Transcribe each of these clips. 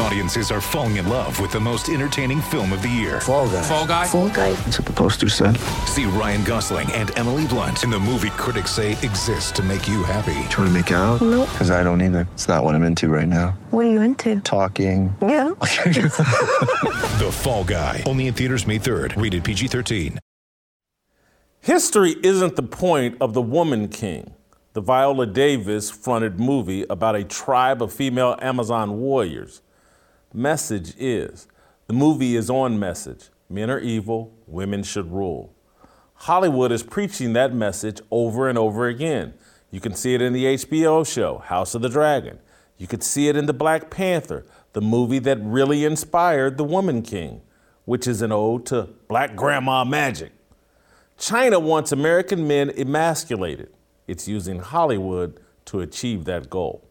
Audiences are falling in love with the most entertaining film of the year. Fall guy. Fall guy. Fall guy. That's what the poster said. See Ryan Gosling and Emily Blunt in the movie critics say exists to make you happy. Trying to make it out? Nope. Because I don't either. It's not what I'm into right now. What are you into? Talking. Yeah. The Fall Guy. Only in theaters May 3rd. Rated PG-13. History isn't the point of The Woman King, the Viola Davis fronted movie about a tribe of female Amazon warriors. Message is the movie is on message. Men are evil, women should rule. Hollywood is preaching that message over and over again. You can see it in the HBO show, House of the Dragon. You could see it in The Black Panther, the movie that really inspired The Woman King, which is an ode to black grandma magic. China wants American men emasculated. It's using Hollywood to achieve that goal.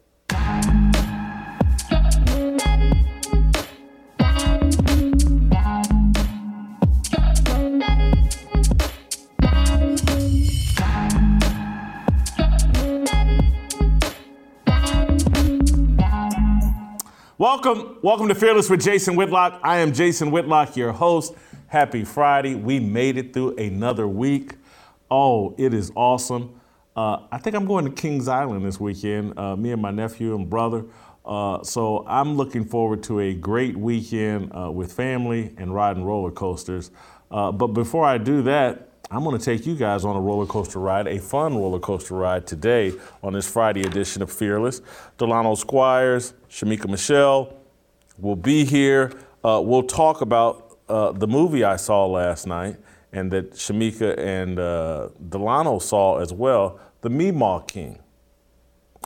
Welcome, welcome to Fearless with Jason Whitlock. I am Jason Whitlock, your host. Happy Friday. We made it through another week. Oh, it is awesome. Uh, I think I'm going to Kings Island this weekend, uh, me and my nephew and brother. Uh, so I'm looking forward to a great weekend uh, with family and riding roller coasters. Uh, but before I do that, I'm going to take you guys on a roller coaster ride, a fun roller coaster ride today on this Friday edition of Fearless. Delano Squires, Shamika Michelle will be here. Uh, we'll talk about uh, the movie I saw last night and that Shamika and uh, Delano saw as well, The Meemaw King.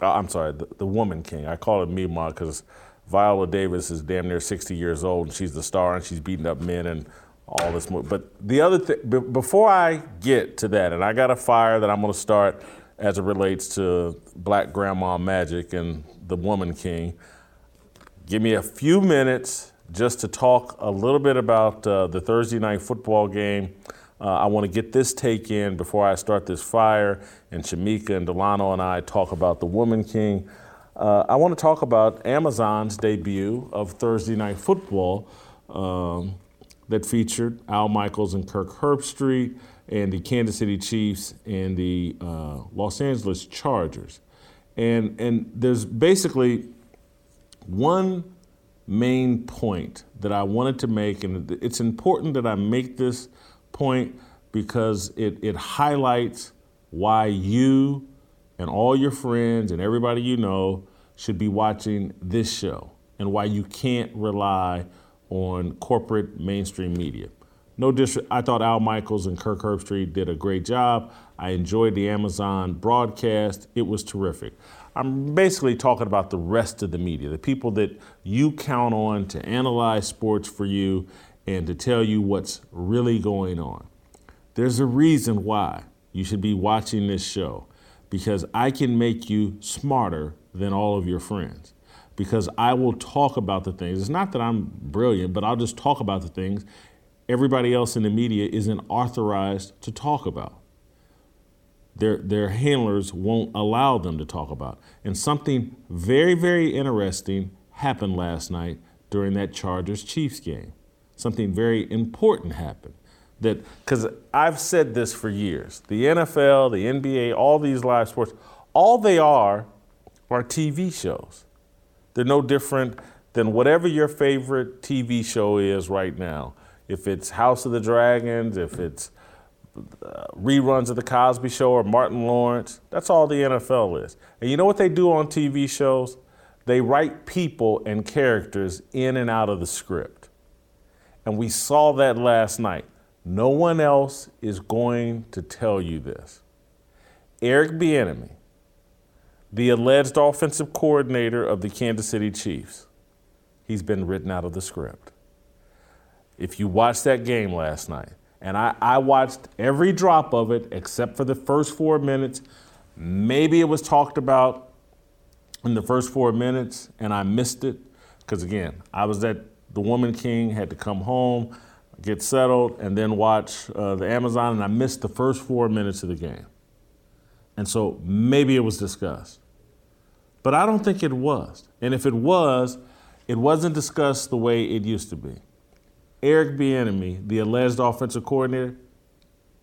Uh, I'm sorry, the, the Woman King. I call it Meemaw because Viola Davis is damn near 60 years old and she's the star and she's beating up men and all this. Mo- but the other thing, b- before I get to that, and I got a fire that I'm going to start as it relates to Black Grandma Magic and the Woman King. Give me a few minutes just to talk a little bit about uh, the Thursday night football game. Uh, I want to get this take in before I start this fire, and Shamika and Delano and I talk about the Woman King. Uh, I want to talk about Amazon's debut of Thursday night football um, that featured Al Michaels and Kirk Herbstreit and the Kansas City Chiefs and the uh, Los Angeles Chargers. And, and there's basically one main point that I wanted to make, and it's important that I make this point because it, it highlights why you and all your friends and everybody you know should be watching this show and why you can't rely on corporate mainstream media. No dis- I thought Al Michaels and Kirk Herbstreit did a great job. I enjoyed the Amazon broadcast. It was terrific. I'm basically talking about the rest of the media, the people that you count on to analyze sports for you and to tell you what's really going on. There's a reason why you should be watching this show because I can make you smarter than all of your friends. Because I will talk about the things. It's not that I'm brilliant, but I'll just talk about the things everybody else in the media isn't authorized to talk about their, their handlers won't allow them to talk about. And something very, very interesting happened last night during that Chargers Chiefs game. Something very important happened. That because I've said this for years, the NFL, the NBA, all these live sports, all they are are TV shows. They're no different than whatever your favorite TV show is right now. If it's House of the Dragons, if it's uh, reruns of the Cosby Show or Martin Lawrence. That's all the NFL is. And you know what they do on TV shows? They write people and characters in and out of the script. And we saw that last night. No one else is going to tell you this. Eric Bieniemy, the alleged offensive coordinator of the Kansas City Chiefs, he's been written out of the script. If you watched that game last night, and I, I watched every drop of it except for the first four minutes. Maybe it was talked about in the first four minutes and I missed it. Because again, I was at the Woman King, had to come home, get settled, and then watch uh, the Amazon, and I missed the first four minutes of the game. And so maybe it was discussed. But I don't think it was. And if it was, it wasn't discussed the way it used to be. Eric Bieniemy, the alleged offensive coordinator,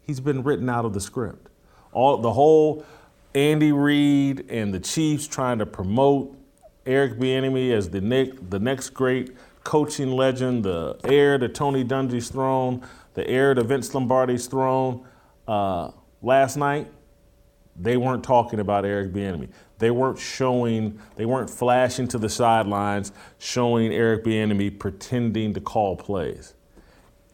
he's been written out of the script. All the whole Andy Reid and the Chiefs trying to promote Eric Bieniemy as the next, the next great coaching legend, the heir to Tony Dungy's throne, the heir to Vince Lombardi's throne. Uh, last night, they weren't talking about Eric Bieniemy. They weren't showing, they weren't flashing to the sidelines, showing Eric Bieniemy pretending to call plays.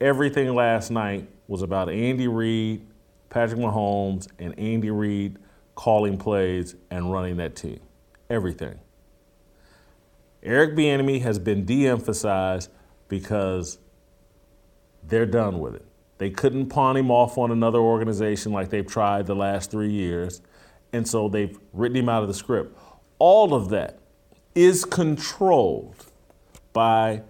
Everything last night was about Andy Reid, Patrick Mahomes, and Andy Reid calling plays and running that team. Everything. Eric Bieniemy has been de-emphasized because they're done with it. They couldn't pawn him off on another organization like they've tried the last three years, and so they've written him out of the script. All of that is controlled by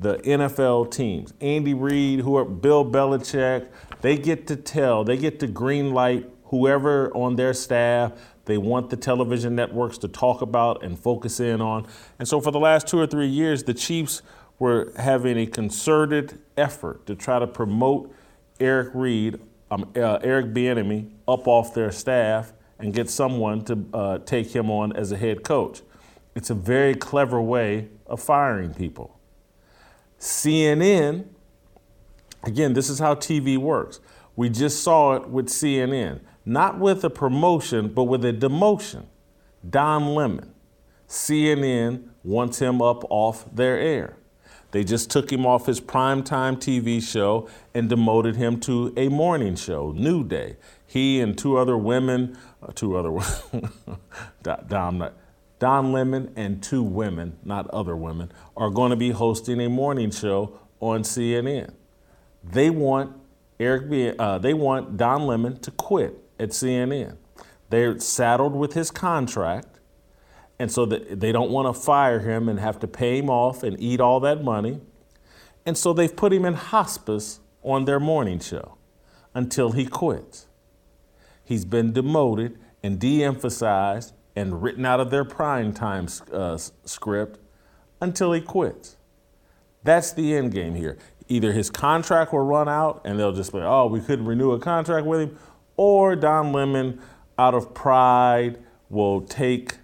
the NFL teams. Andy Reid, who are Bill Belichick, they get to tell, they get to green light whoever on their staff they want the television networks to talk about and focus in on. And so for the last two or three years, the Chiefs were having a concerted effort to try to promote Eric Reid, um, uh, Eric Bieniemy, up off their staff and get someone to uh, take him on as a head coach. It's a very clever way of firing people. CNN, again, this is how TV works. We just saw it with CNN not with a promotion, but with a demotion. Don Lemon, CNN wants him up off their air. They just took him off his primetime TV show and demoted him to a morning show, New Day. He and two other women, uh, two other Don, Don Lemon and two women, not other women, are going to be hosting a morning show on CNN. They want Eric, uh, they want Don Lemon to quit at CNN. They're saddled with his contract, and so they don't want to fire him and have to pay him off and eat all that money. And so they've put him in hospice on their morning show until he quits. He's been demoted and de emphasized and written out of their prime time uh, script until he quits. That's the end game here. Either his contract will run out and they'll just be, oh, we couldn't renew a contract with him, or Don Lemon, out of pride, will take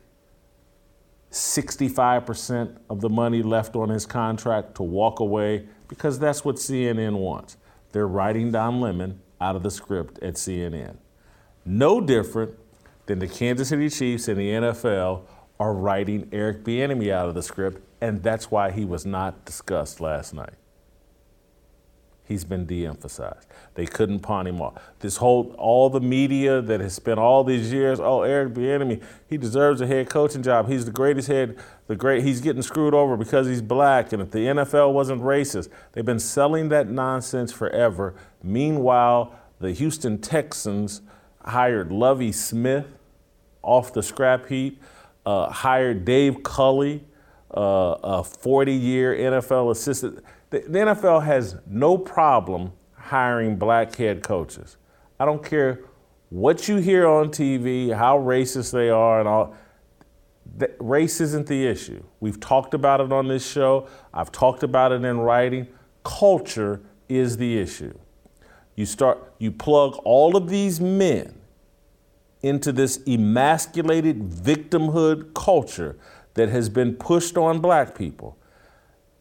65% of the money left on his contract to walk away because that's what CNN wants. They're writing Don Lemon out of the script at CNN. No different than the Kansas City Chiefs and the NFL are writing Eric Bieniemy out of the script, and that's why he was not discussed last night he's been de-emphasized. They couldn't pawn him off. This whole, all the media that has spent all these years, oh, Eric Bieniemy, he deserves a head coaching job. He's the greatest head, the great. He's getting screwed over because he's black, and if the NFL wasn't racist, they've been selling that nonsense forever. Meanwhile, the Houston Texans hired Lovie Smith off the scrap heap, uh, hired Dave Culley, uh, a 40-year NFL assistant the, the NFL has no problem hiring black head coaches. I don't care what you hear on TV, how racist they are, and all. Race isn't the issue. We've talked about it on this show. I've talked about it in writing. Culture is the issue. You start, you plug all of these men into this emasculated victimhood culture that has been pushed on black people.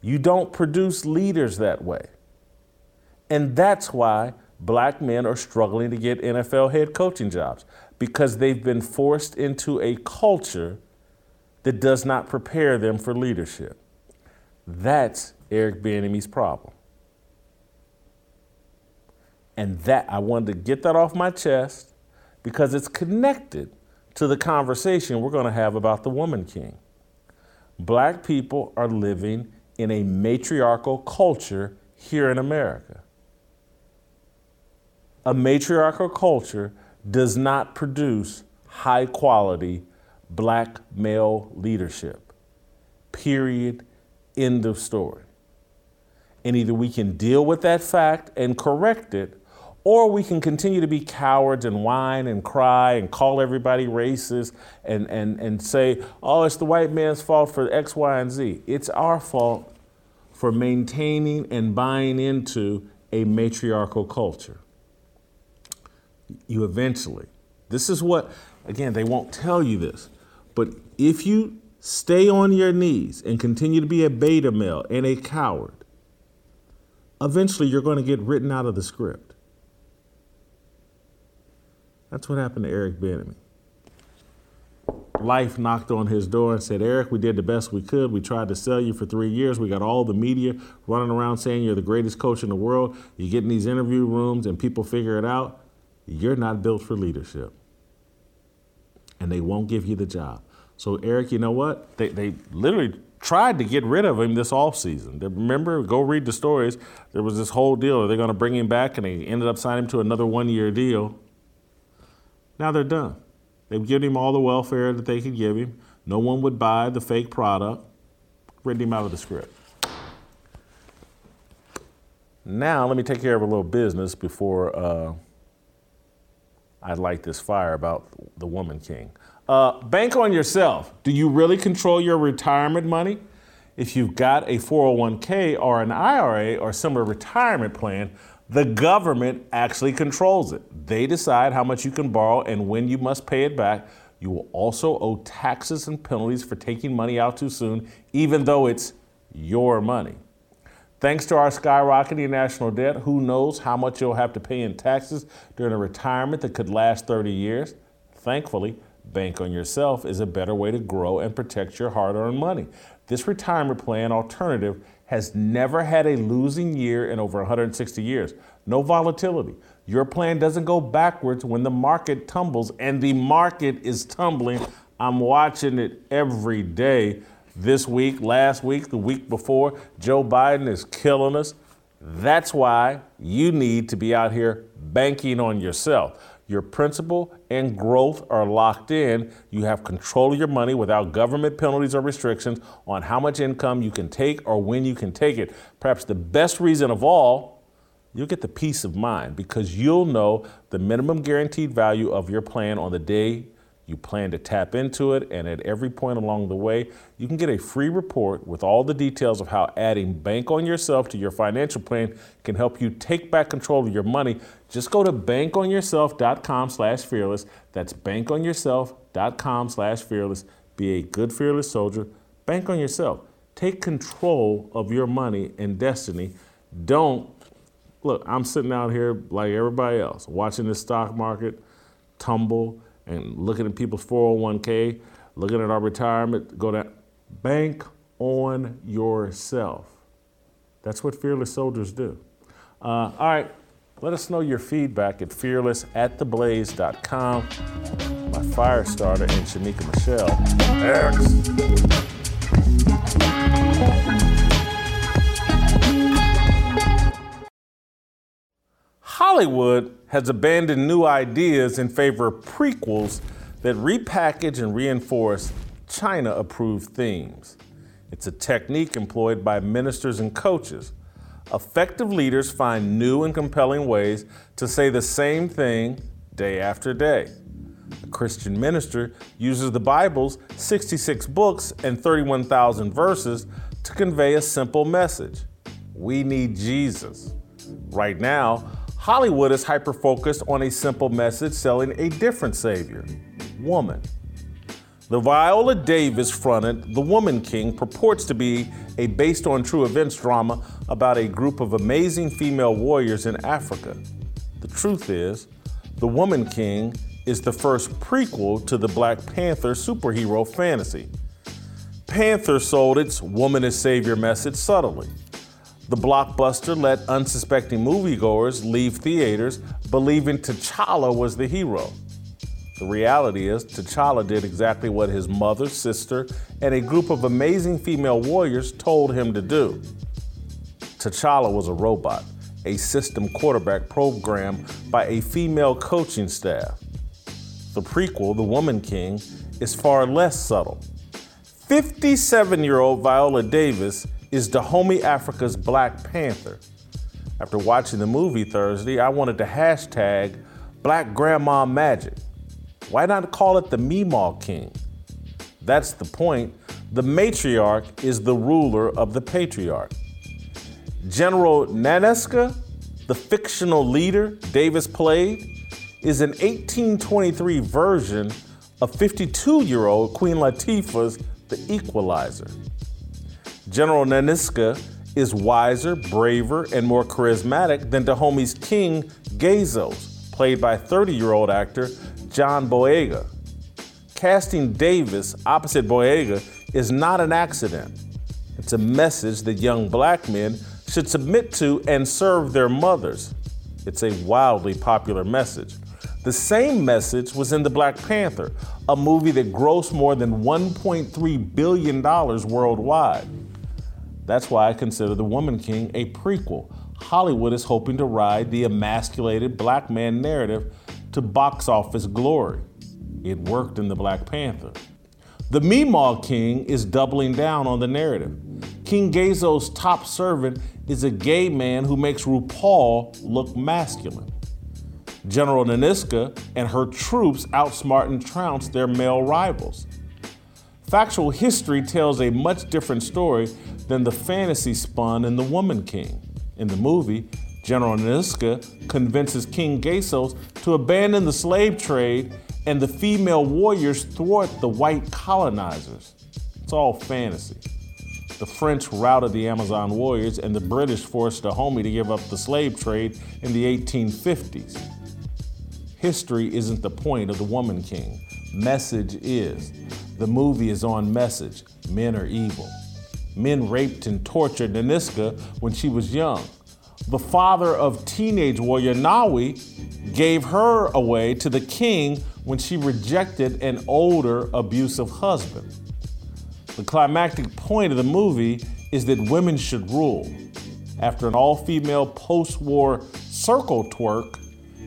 You don't produce leaders that way. And that's why black men are struggling to get NFL head coaching jobs because they've been forced into a culture that does not prepare them for leadership. That's Eric Bieniemy's problem. And that I wanted to get that off my chest because it's connected to the conversation we're going to have about the woman king. Black people are living in a matriarchal culture here in America. A matriarchal culture does not produce high quality black male leadership. Period. End of story. And either we can deal with that fact and correct it, or we can continue to be cowards and whine and cry and call everybody racist and, and, and say, oh, it's the white man's fault for X, Y, and Z. It's our fault for maintaining and buying into a matriarchal culture. You eventually, this is what, again, they won't tell you this, but if you stay on your knees and continue to be a beta male and a coward, eventually you're going to get written out of the script. That's what happened to Eric Bieniemy. Life knocked on his door and said, Eric, we did the best we could. We tried to sell you for three years. We got all the media running around saying you're the greatest coach in the world. You get in these interview rooms and people figure it out. You're not built for leadership. And they won't give you the job. So, Eric, you know what? They, they literally tried to get rid of him this offseason. Remember, go read the stories. There was this whole deal. Are they going to bring him back? And they ended up signing him to another one year deal. Now they're done. They've given him all the welfare that they could give him. No one would buy the fake product. Written him out of the script. Now, let me take care of a little business before uh, I light this fire about the woman king. Uh, bank on yourself. Do you really control your retirement money? If you've got a 401k or an IRA or similar retirement plan, the government actually controls it. They decide how much you can borrow and when you must pay it back. You will also owe taxes and penalties for taking money out too soon, even though it's your money. Thanks to our skyrocketing national debt, who knows how much you'll have to pay in taxes during a retirement that could last 30 years? Thankfully, Bank on Yourself is a better way to grow and protect your hard earned money. This retirement plan alternative has never had a losing year in over 160 years. No volatility. Your plan doesn't go backwards when the market tumbles, and the market is tumbling. I'm watching it every day. This week, last week, the week before, Joe Biden is killing us. That's why you need to be out here banking on yourself. Your principal and growth are locked in. You have control of your money without government penalties or restrictions on how much income you can take or when you can take it. Perhaps the best reason of all, you'll get the peace of mind because you'll know the minimum guaranteed value of your plan on the day you plan to tap into it, and at every point along the way, you can get a free report with all the details of how adding Bank on Yourself to your financial plan can help you take back control of your money. Just go to bankonyourself.com slash fearless. That's bankonyourself.com slash fearless. Be a good fearless soldier. Bank on yourself. Take control of your money and destiny. Don't look, I'm sitting out here like everybody else, watching the stock market tumble and looking at people's 401k, looking at our retirement, go to bank on yourself. That's what fearless soldiers do. Uh, all right, let us know your feedback at fearlessattheblaze.com. My fire starter and Shamika Michelle. X. Hollywood has abandoned new ideas in favor of prequels that repackage and reinforce China approved themes. It's a technique employed by ministers and coaches. Effective leaders find new and compelling ways to say the same thing day after day. A Christian minister uses the Bible's 66 books and 31,000 verses to convey a simple message We need Jesus. Right now, Hollywood is hyper focused on a simple message selling a different savior woman. The Viola Davis fronted The Woman King purports to be a based on true events drama about a group of amazing female warriors in Africa. The truth is, The Woman King is the first prequel to the Black Panther superhero fantasy. Panther sold its woman as savior message subtly. The blockbuster let unsuspecting moviegoers leave theaters believing T'Challa was the hero. The reality is, T'Challa did exactly what his mother, sister, and a group of amazing female warriors told him to do. T'Challa was a robot, a system quarterback programmed by a female coaching staff. The prequel, The Woman King, is far less subtle. 57 year old Viola Davis is Dahomey Africa's Black Panther. After watching the movie Thursday, I wanted to hashtag Black Grandma Magic. Why not call it the Meemaw King? That's the point. The matriarch is the ruler of the patriarch. General Nanisca, the fictional leader Davis played, is an 1823 version of 52 year old Queen Latifah's The Equalizer. General Nanisca is wiser, braver, and more charismatic than Dahomey's king, Gazos, played by 30 year old actor John Boyega. Casting Davis opposite Boyega is not an accident. It's a message that young black men should submit to and serve their mothers. It's a wildly popular message. The same message was in The Black Panther, a movie that grossed more than $1.3 billion worldwide. That's why I consider The Woman King a prequel. Hollywood is hoping to ride the emasculated black man narrative to box office glory. It worked in The Black Panther. The Meemaw King is doubling down on the narrative. King Gazos' top servant is a gay man who makes RuPaul look masculine. General Nanisca and her troops outsmart and trounce their male rivals. Factual history tells a much different story than the fantasy spun in The Woman King. In the movie, General Nanisca convinces King Gazos to abandon the slave trade and the female warriors thwart the white colonizers. It's all fantasy. The French routed the Amazon warriors, and the British forced Dahomey to give up the slave trade in the 1850s. History isn't the point of The Woman King. Message is. The movie is on message. Men are evil. Men raped and tortured Nanisca when she was young. The father of teenage warrior Nawi gave her away to the king when she rejected an older abusive husband. The climactic point of the movie is that women should rule. After an all female post war circle twerk,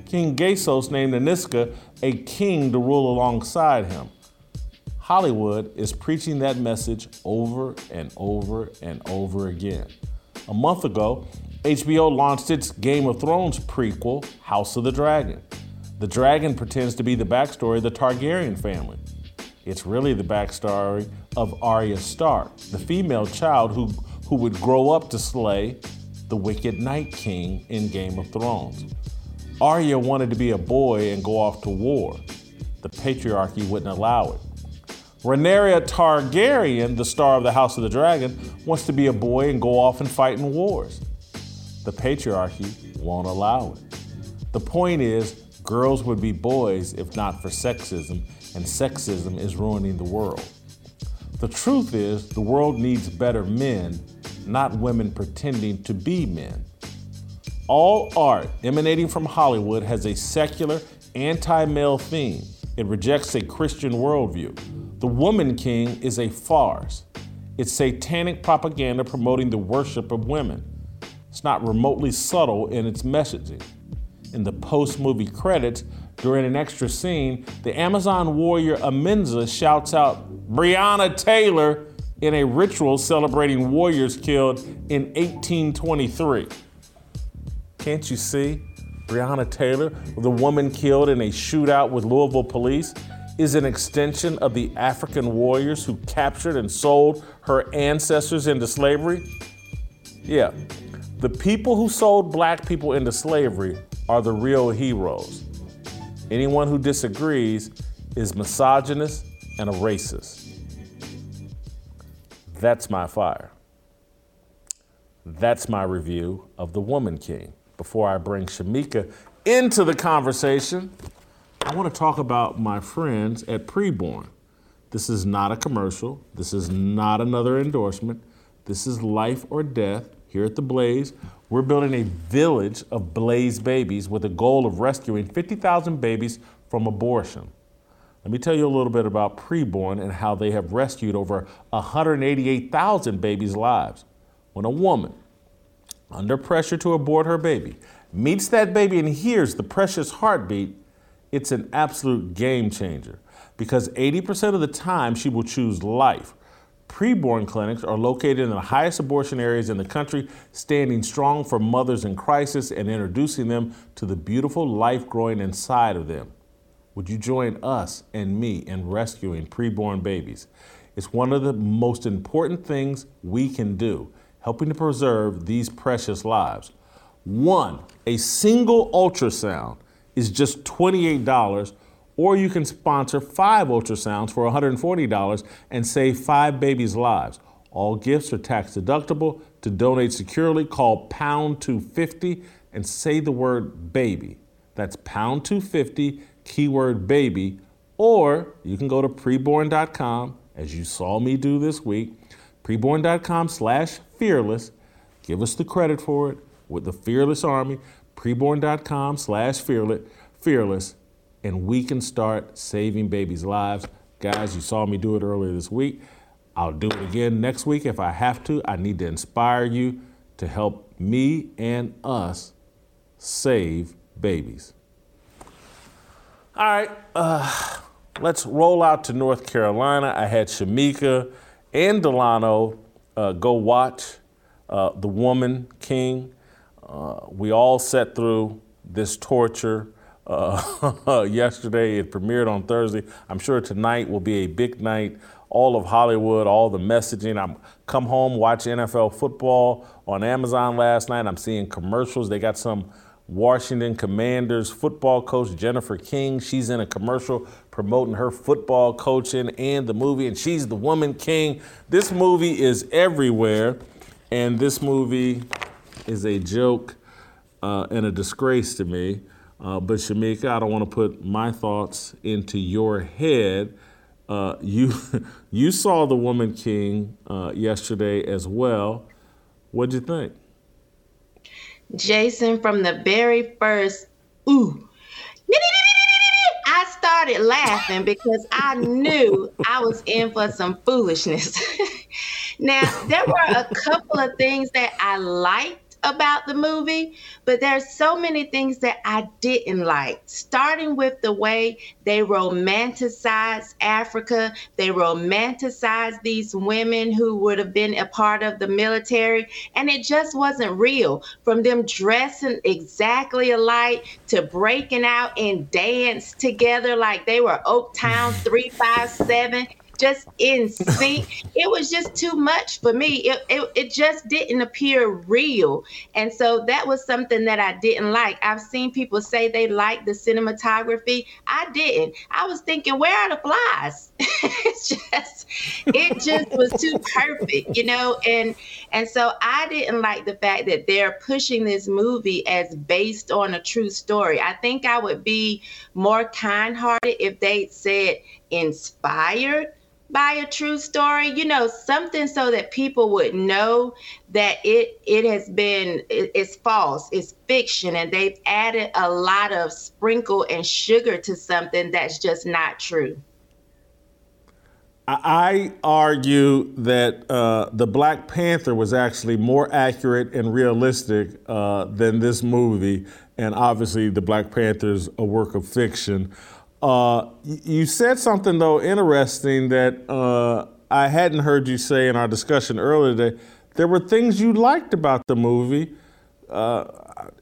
King Gazos named Nanisca a king to rule alongside him. Hollywood is preaching that message over and over and over again. A month ago, HBO launched its Game of Thrones prequel, House of the Dragon. The dragon pretends to be the backstory of the Targaryen family. It's really the backstory of Arya Stark, the female child who, who would grow up to slay the wicked Night King in Game of Thrones. Arya wanted to be a boy and go off to war. The patriarchy wouldn't allow it. Rhaenyra Targaryen, the star of the House of the Dragon, wants to be a boy and go off and fight in wars. The patriarchy won't allow it. The point is, girls would be boys if not for sexism, and sexism is ruining the world. The truth is, the world needs better men, not women pretending to be men. All art emanating from Hollywood has a secular, anti male theme. It rejects a Christian worldview. The Woman King is a farce. It's satanic propaganda promoting the worship of women. It's not remotely subtle in its messaging. In the post movie credits, during an extra scene, the Amazon warrior Amenza shouts out, Breonna Taylor, in a ritual celebrating warriors killed in 1823. Can't you see? Breonna Taylor, the woman killed in a shootout with Louisville police, is an extension of the African warriors who captured and sold her ancestors into slavery? Yeah, the people who sold black people into slavery are the real heroes. Anyone who disagrees is misogynist and a racist. That's my fire. That's my review of The Woman King before I bring Shamika into the conversation, I want to talk about my friends at Preborn. This is not a commercial. This is not another endorsement. This is life or death here at the Blaze. We're building a village of Blaze babies with a goal of rescuing 50,000 babies from abortion. Let me tell you a little bit about Preborn and how they have rescued over 188,000 babies' lives. When a woman under pressure to abort her baby, meets that baby and hears the precious heartbeat, it's an absolute game changer because 80% of the time she will choose life. preborn clinics are located in the highest abortion areas in the country, standing strong for mothers in crisis and introducing them to the beautiful life growing inside of them. Would you join us and me in rescuing preborn babies? It's one of the most important things we can do, helping to preserve these precious lives. One, a single ultrasound is just $28, or you can sponsor five ultrasounds for $140 and save five babies' lives. All gifts are tax deductible. To donate securely, call pound 250 and say the word baby. That's pound 250, keyword baby, or you can go to preborn.com, as you saw me do this week, preborn.com slash fearless. Give us the credit for it with the Fearless Army, preborn.com slash fearless, and we can start saving babies' lives. Guys, you saw me do it earlier this week. I'll do it again next week if I have to. I need to inspire you to help me and us save babies. All right, uh, let's roll out to North Carolina. I had Shamika and Delano uh, go watch uh, The Woman King. Uh, we all sat through this torture uh, yesterday. It premiered on Thursday. I'm sure tonight will be a big night. All of Hollywood, all the messaging. I'm come home, watch NFL football on Amazon last night. I'm seeing commercials. They got some Washington Commanders football coach Jennifer King. She's in a commercial promoting her football coaching and the movie, and she's the woman king. This movie is everywhere, and this movie is a joke uh, and a disgrace to me. Uh, but Shamika, I don't want to put my thoughts into your head. Uh, you you saw the Woman King uh, yesterday as well. What'd you think? Jason, from the very first, ooh, I started laughing because I knew I was in for some foolishness. now, there were a couple of things that I liked about the movie, but there's so many things that I didn't like. Starting with the way they romanticize Africa, they romanticize these women who would have been a part of the military, and it just wasn't real. From them dressing exactly alike to breaking out and dance together like they were Oaktown 357 just in sync. it was just too much for me. It, it, it just didn't appear real. And so that was something that I didn't like. I've seen people say they like the cinematography. I didn't. I was thinking, where are the flies? it's just it just was too perfect, you know, and and so I didn't like the fact that they're pushing this movie as based on a true story. I think I would be more kind-hearted if they said inspired by a true story you know something so that people would know that it it has been it, it's false it's fiction and they've added a lot of sprinkle and sugar to something that's just not true I argue that uh, the Black Panther was actually more accurate and realistic uh, than this movie, and obviously, the Black Panther is a work of fiction. Uh, you said something though interesting that uh, I hadn't heard you say in our discussion earlier today. There were things you liked about the movie. Uh,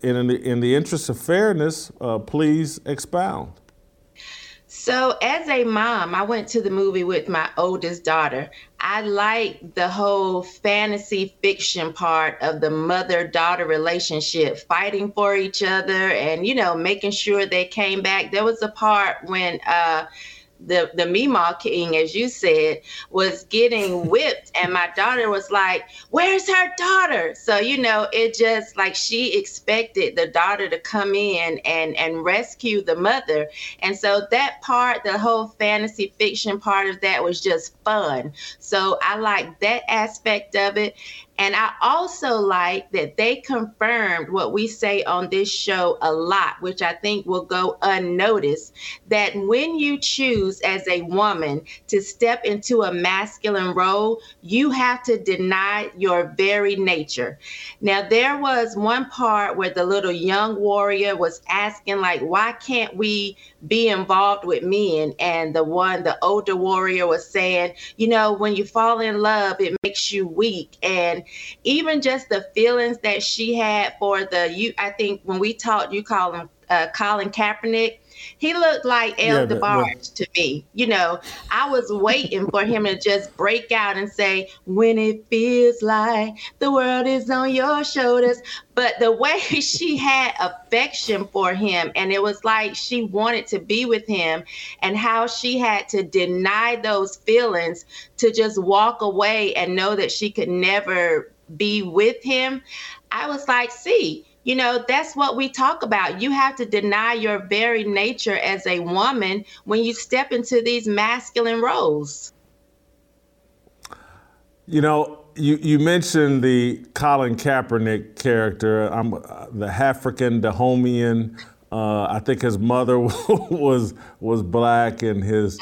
in, the, in the interest of fairness, uh, please expound. So, as a mom, I went to the movie with my oldest daughter. I like the whole fantasy fiction part of the mother daughter relationship, fighting for each other and, you know, making sure they came back. There was a part when, uh, the the Meemaw King, as you said, was getting whipped, and my daughter was like, "Where's her daughter?" So you know, it just like she expected the daughter to come in and and rescue the mother, and so that part, the whole fantasy fiction part of that, was just fun. So I like that aspect of it, And I also like that they confirmed what we say on this show a lot, which I think will go unnoticed that when you choose as a woman to step into a masculine role, you have to deny your very nature. Now, there was one part where the little young warrior was asking, like, why can't we be involved with men? And the one, the older warrior was saying, you know, when you fall in love, it makes you weak. And even just the feelings that she had for the you I think when we talked, you call him uh, Colin Kaepernick. He looked like El Yeah, DeBarge to me. You know, I was waiting for him to just break out and say, "When it feels like the world is on your shoulders." But the way she had affection for him, and it was like she wanted to be with him, and how she had to deny those feelings to just walk away and know that she could never be with him. I was like, see, you know, that's what we talk about. You have to deny your very nature as a woman when you step into these masculine roles. You know, you, you mentioned the Colin Kaepernick character. I'm uh, the African Dahomian. Uh, I think his mother was was black and his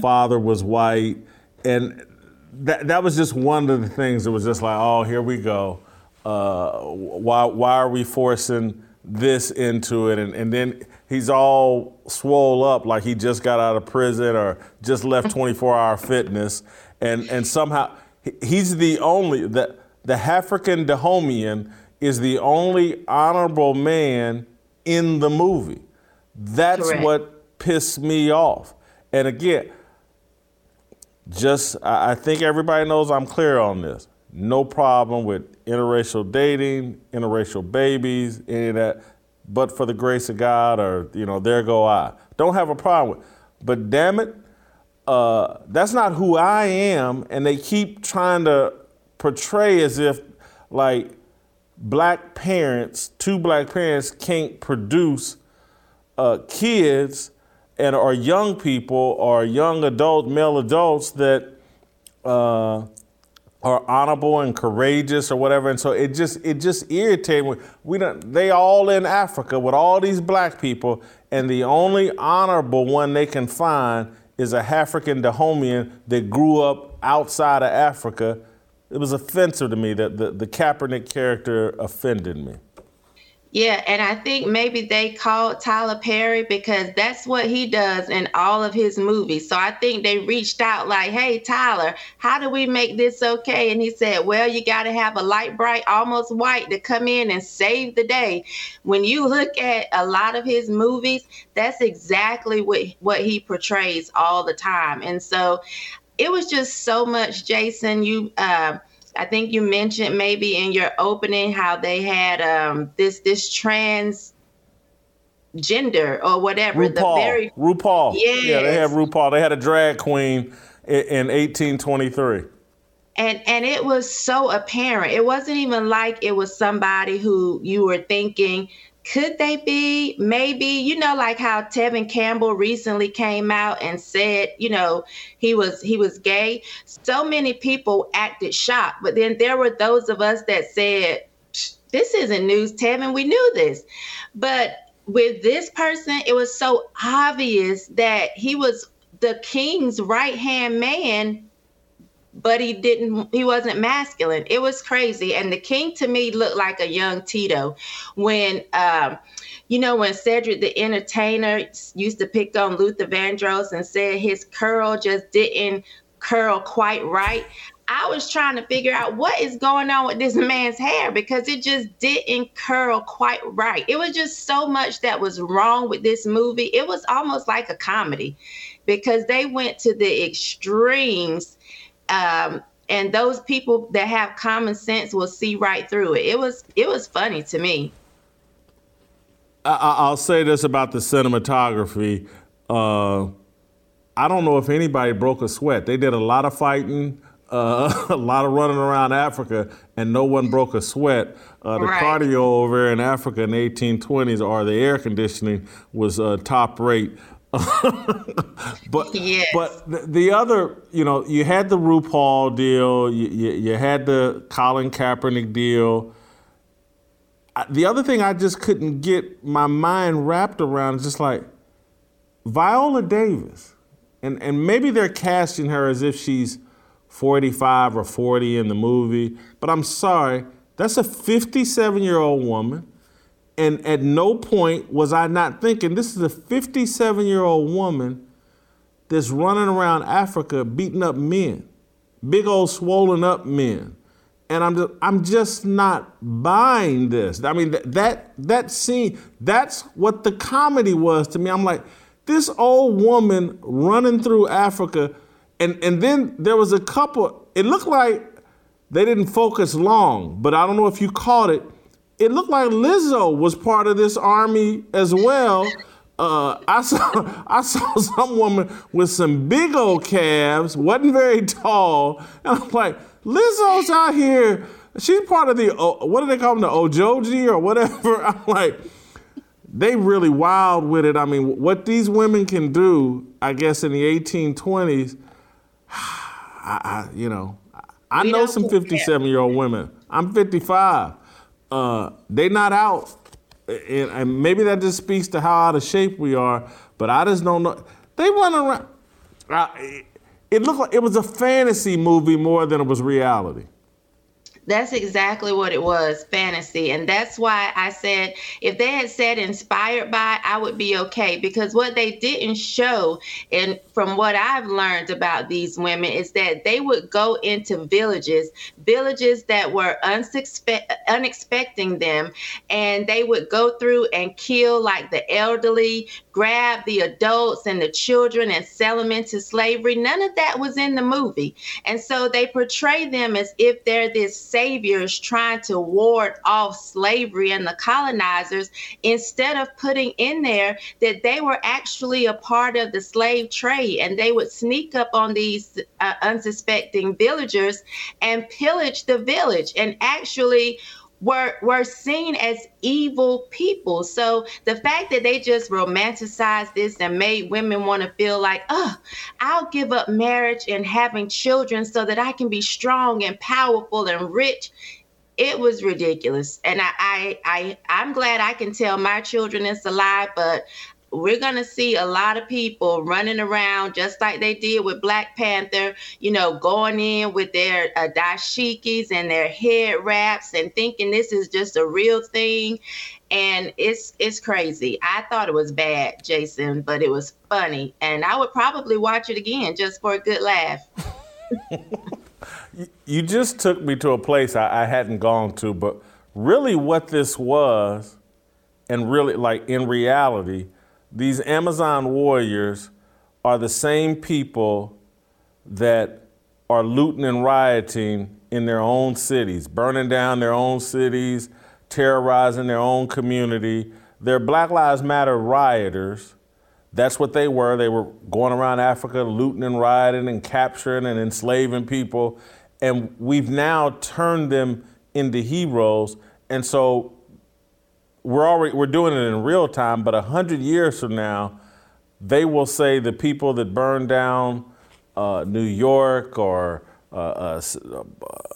father was white, and that that was just one of the things that was just like, oh, here we go. Uh, why why are we forcing this into it? And and then he's all swole up like he just got out of prison or just left 24 hour fitness, and and somehow he's the only the the African Dahomian is the only honorable man in the movie. That's Correct. what pissed me off. And again, just I I think everybody knows I'm clear on this. No problem with interracial dating, interracial babies, any of that. But for the grace of God, or you know, there go I. Don't have a problem with. But damn it, uh, that's not who I am, and they keep trying to portray as if like black parents, two black parents, can't produce uh, kids and or young people or young adult male adults that uh, are honorable and courageous or whatever. And so it just it just irritated me. We don't they all in Africa with all these black people, and the only honorable one they can find is a African Dahomian that grew up outside of Africa. It was offensive to me that the, the Kaepernick character offended me. Yeah, and I think maybe they called Tyler Perry because that's what he does in all of his movies. So I think they reached out like, "Hey Tyler, how do we make this okay?" And he said, "Well, you got to have a light bright almost white to come in and save the day." When you look at a lot of his movies, that's exactly what what he portrays all the time. And so it was just so much Jason you uh I think you mentioned maybe in your opening how they had um, this this trans gender or whatever. RuPaul. The very RuPaul. Yeah, they had Yes. RuPaul. They had a drag queen i- in 1823. and and it was so apparent. It wasn't even like it was somebody who you were thinking. Could they be? Maybe, you know, like how Tevin Campbell recently came out and said, you know, he was he was gay. So many people acted shocked, but then there were those of us that said, this isn't news, Tevin. We knew this. But with this person, it was so obvious that he was the king's right hand man but he didn't he wasn't masculine. It was crazy. And the king to me looked like a young tito when um you know when cedric the entertainer used to pick on luther vandross and said his curl just didn't curl quite right. I was trying to figure out what is going on with this man's hair because it just didn't curl quite right. It was just so much that was wrong with this movie. It was almost like a comedy because they went to the extremes um, and those people that have common sense will see right through it. It was it was funny to me. I, I- I'll say this about the cinematography. Uh, I don't know if anybody broke a sweat. They did a lot of fighting, uh, a lot of running around Africa, and no one broke a sweat. Uh, the Right. cardio over in Africa in the 1820s, or the air conditioning, was uh, top rate. but Yes. but the, the other, you know, you had the RuPaul deal, you, you, you had the Colin Kaepernick deal. The other thing I just couldn't get my mind wrapped around is just like Viola Davis, and and maybe they're casting her as if she's 45 or 40 in the movie, but I'm sorry, that's a 57 year old woman. And at no point was I not thinking this is a 57 year old woman that's running around Africa beating up men, big old swollen up men. And I'm just, I'm just not buying this. I mean, that, that, that scene, that's what the comedy was to me. I'm like, this old woman running through Africa. And, and then there was a couple, it looked like they didn't focus long, but I don't know if you caught it. It looked like Lizzo was part of this army as well. Uh, I saw I saw some woman with some big old calves, wasn't very tall, and I'm like, Lizzo's out here. She's part of the what do they call them, the Ojoji or whatever. I'm like, they really wild with it. I mean, what these women can do, I guess, in the 1820s, I, I you know, I We know some 57 year old women. I'm 55. Uh, they not out, and, and maybe that just speaks to how out of shape we are. But I just don't know. They run around. I, it looked like it was a fantasy movie more than it was reality. That's exactly what it was, fantasy. And that's why I said if they had said inspired by, I would be okay. Because what they didn't show, and from what I've learned about these women, is that they would go into villages, villages that were unsuspect, unexpecting them, and they would go through and kill like the elderly, grab the adults and the children and sell them into slavery. None of that was in the movie. And so they portray them as if they're this saviors trying to ward off slavery and the colonizers instead of putting in there that they were actually a part of the slave trade. And they would sneak up on these uh, unsuspecting villagers and pillage the village. And actually were were seen as evil people. So the fact that they just romanticized this and made women want to feel like, oh, I'll give up marriage and having children so that I can be strong and powerful and rich. It was ridiculous. And I, I, I I'm glad I can tell my children it's a lie, but we're going to see a lot of people running around just like they did with Black Panther, you know, going in with their uh, dashikis and their head wraps and thinking this is just a real thing. And it's it's crazy. I thought it was bad, Jason, but it was funny. And I would probably watch it again just for a good laugh. You just took me to a place I, I hadn't gone to, but really what this was, and really like in reality, these Amazon warriors are the same people that are looting and rioting in their own cities, burning down their own cities, terrorizing their own community. They're Black Lives Matter rioters. That's what they were. They were going around Africa looting and rioting and capturing and enslaving people. And we've now turned them into heroes. And so we're already we're doing it in real time, but hundred years from now, they will say the people that burned down uh, New York or uh, uh, uh,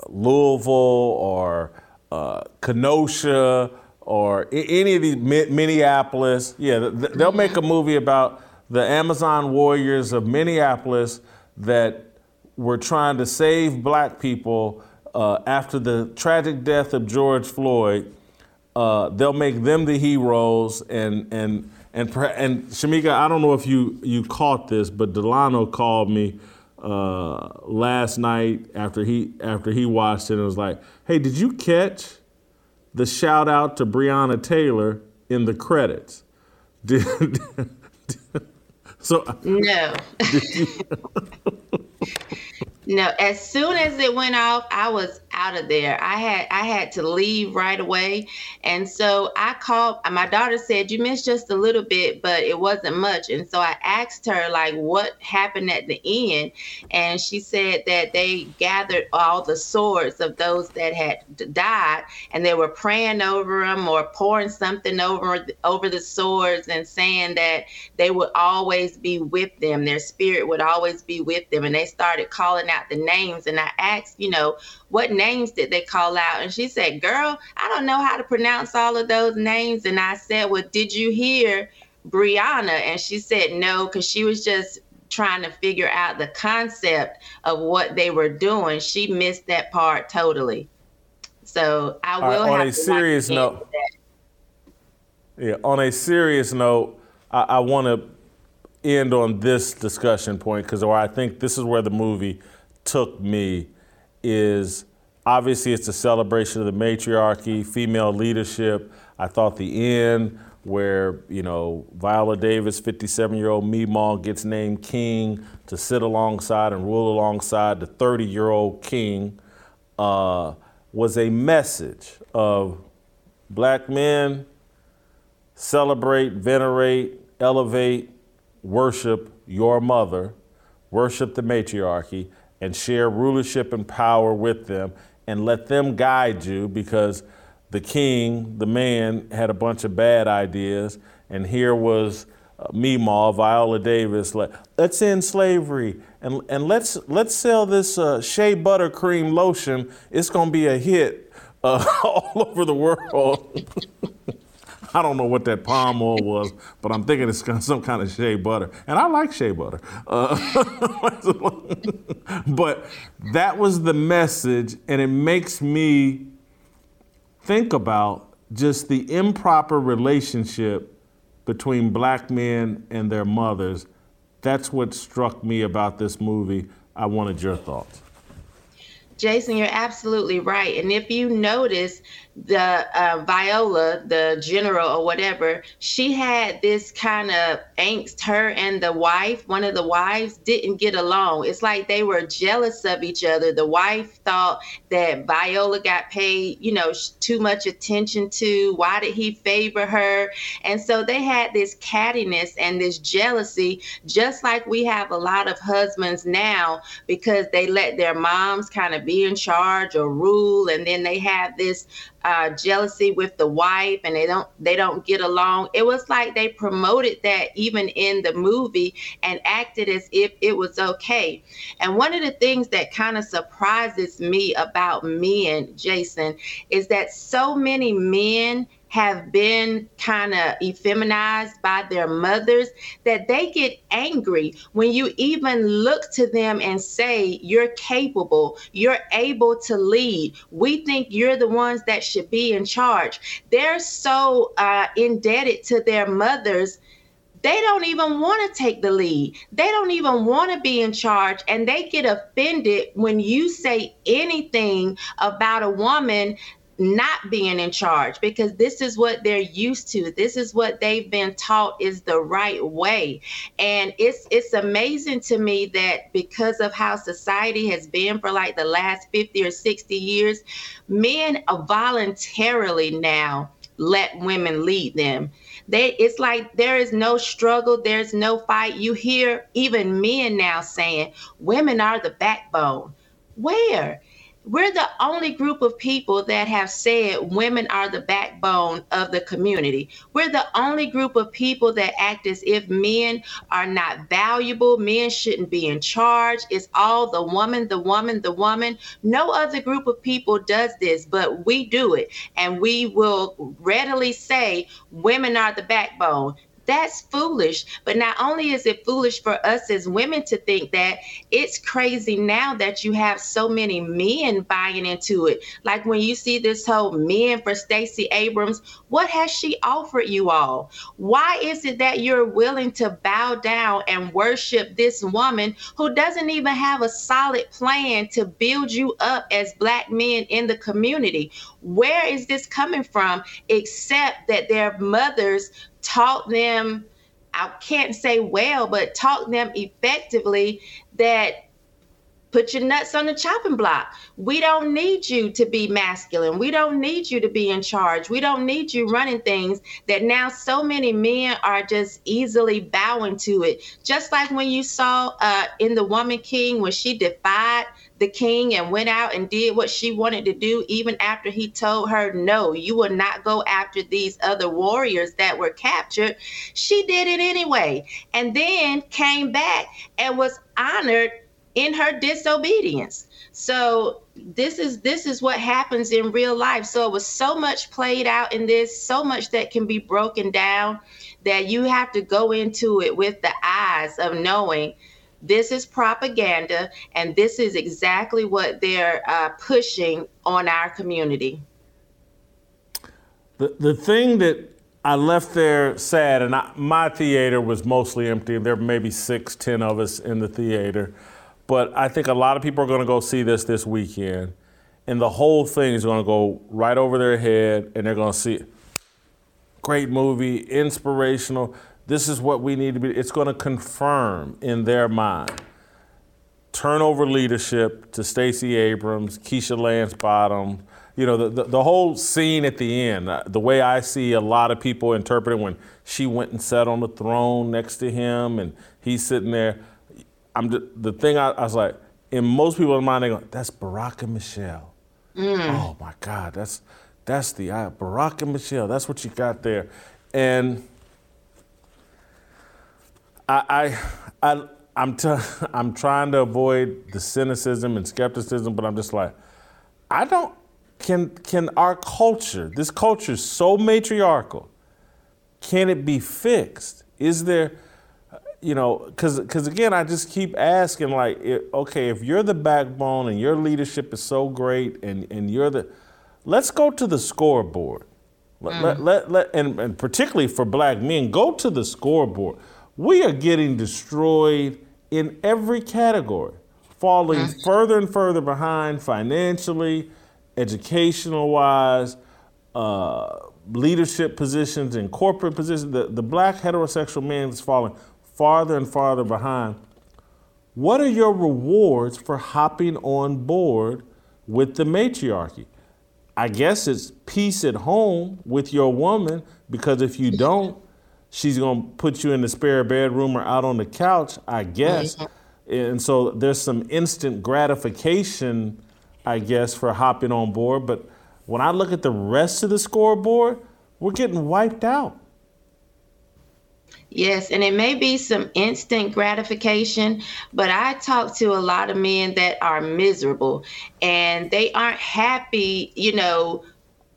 Louisville or uh, Kenosha or any of these Mi- Minneapolis, yeah, th- th- they'll make a movie about the Amazon warriors of Minneapolis that were trying to save black people uh, after the tragic death of George Floyd uh, they'll make them the heroes and and and and Shamika, I don't know if you you caught this, but Delano called me uh, last night after he after he watched it and was like, "Hey, did you catch the shout out to Breonna Taylor in the credits?" Did, so No. no, as soon as it went off, I was out of there. I had I had to leave right away. And so I called my daughter said, You missed just a little bit, but it wasn't much. And so I asked her like what happened at the end. And she said that they gathered all the swords of those that had died and they were praying over them or pouring something over over the swords and saying that they would always be with them. Their spirit would always be with them. And they started calling out the names. And I asked, you know, what names did they call out? And she said, Girl, I don't know how to pronounce all of those names. And I said, Well, did you hear Breonna? And she said, No, because she was just trying to figure out the concept of what they were doing. She missed that part totally. So I will right, on a serious note. Yeah, on a serious note, I, I want to end on this discussion point because, or I think this is where the movie took me is obviously it's a celebration of the matriarchy, female leadership. I thought the end where you know Viola Davis, 57-year-old Meemaw, gets named king to sit alongside and rule alongside the 30-year-old king uh, was a message of black men celebrate, venerate, elevate, worship your mother, worship the matriarchy, and share rulership and power with them and let them guide you because the king, the man, had a bunch of bad ideas. And here was uh, Meemaw, Viola Davis, let, let's end slavery and, and let's, let's sell this uh, shea buttercream lotion. It's going to be a hit uh, all over the world. I don't know what that palm oil was, but I'm thinking it's some kind of shea butter. And I like shea butter. Uh, but that was the message, and it makes me think about just the improper relationship between black men and their mothers. That's what struck me about this movie. I wanted your thoughts. Jason, you're absolutely right. And if you notice, the uh, Viola, the general or whatever, she had this kind of angst. Her and the wife, one of the wives, didn't get along. It's like they were jealous of each other. The wife thought that Viola got paid, you know, too much attention to. Why did he favor her? And so they had this cattiness and this jealousy, just like we have a lot of husbands now because they let their moms kind of be in charge or rule, and then they have this uh, jealousy with the wife and they don't they don't get along. It was like they promoted that even in the movie and acted as if it was okay. And one of the things that kind of surprises me about men jason is that so many men have been kind of effeminized by their mothers that they get angry when you even look to them and say, You're capable, you're able to lead. We think you're the ones that should be in charge. They're so uh, indebted to their mothers they don't even want to take the lead. They don't even want to be in charge. And they get offended when you say anything about a woman not being in charge because this is what they're used to. This is what they've been taught is the right way. And it's it's amazing to me that because of how society has been for like the last 50 or 60 years men voluntarily now let women lead them. They it's like there is no struggle there's no fight. You hear even men now saying women are the backbone. Where we're the only group of people that have said women are the backbone of the community. We're the only group of people that act as if men are not valuable. Men shouldn't be in charge. It's all the woman, the woman, the woman. No other group of people does this, but we do it. And we will readily say women are the backbone. That's foolish. But not only is it foolish for us as women to think that, it's crazy now that you have so many men buying into it. Like when you see this whole men for Stacey Abrams, what has she offered you all? Why is it that you're willing to bow down and worship this woman who doesn't even have a solid plan to build you up as black men in the community? Where is this coming from except that their mothers taught them, I can't say well, but taught them effectively that put your nuts on the chopping block. We don't need you to be masculine. We don't need you to be in charge. We don't need you running things that now so many men are just easily bowing to it. Just like when you saw uh, in The Woman King when she defied the king and went out and did what she wanted to do, even after he told her, No, you will not go after these other warriors that were captured. She did it anyway. And then came back and was honored in her disobedience. So this is this is what happens in real life. So it was so much played out in this, so much that can be broken down that you have to go into it with the eyes of knowing this is propaganda and this is exactly what they're uh, pushing on our community. The the thing that I left there sad, and I, my theater was mostly empty. And there were maybe six, ten of us in the theater. But I think a lot of people are going to go see this this weekend, and the whole thing is going to go right over their head, and they're going to see it. Great movie, inspirational. This is what we need to be. It's going to confirm in their mind turnover leadership to Stacey Abrams, Keisha Lance Bottom. You know, the, the, the, whole scene at the end, uh, the way I see a lot of people interpreting when she went and sat on the throne next to him and he's sitting there. I'm just, the thing I, I, was like, in most people's mind, they go, that's Barack and Michelle. Mm. Oh my God, that's that's the uh, Barack and Michelle. That's what you got there, and I I, I I'm t- I'm trying to avoid the cynicism and skepticism, but I'm just like, I don't can can our culture, this culture is so matriarchal, can it be fixed? Is there you know, because because again, I just keep asking, like, it, okay, if you're the backbone and your leadership is so great, and and you're the, let's go to the scoreboard. Let, mm. let, let, let and, and particularly for black men, go to the scoreboard. We are getting destroyed in every category, falling mm. further and further behind financially, educational wise, uh, leadership positions and corporate positions. The, the black heterosexual man is falling farther and farther behind. What are your rewards for hopping on board with the matriarchy? I guess it's peace at home with your woman because if you don't, she's going to put you in the spare bedroom or out on the couch, I guess. And so there's some instant gratification, I guess, for hopping on board. But when I look at the rest of the scoreboard, we're getting wiped out. Yes, and it may be some instant gratification, but I talk to a lot of men that are miserable and they aren't happy, you know,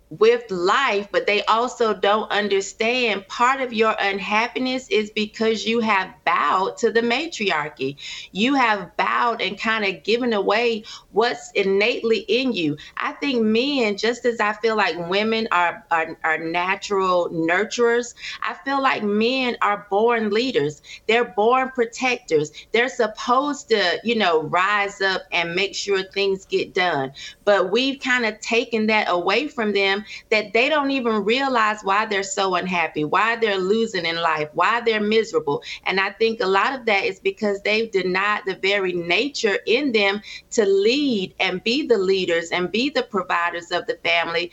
with life, but they also don't understand part of your unhappiness is because you have bowed to the matriarchy. You have bowed and kind of given away what's innately in you. I think men, just as I feel like women are, are, are natural nurturers, I feel like men are born leaders. They're born protectors. They're supposed to, you know, rise up and make sure things get done. But we've kind of taken that away from them that they don't even realize why they're so unhappy, why they're losing in life, why they're miserable. And I think a lot of that is because they've denied the very nature in them to lead and be the leaders and be the providers of the family.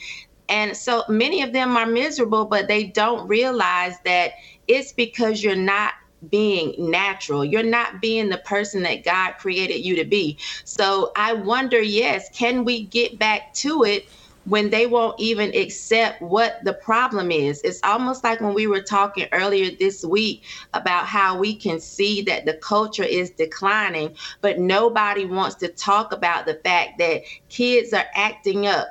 And so many of them are miserable, but they don't realize that it's because you're not being natural. You're not being the person that God created you to be. So I wonder, yes, can we get back to it? When they won't even accept what the problem is. It's almost like when we were talking earlier this week about how we can see that the culture is declining, but nobody wants to talk about the fact that kids are acting up.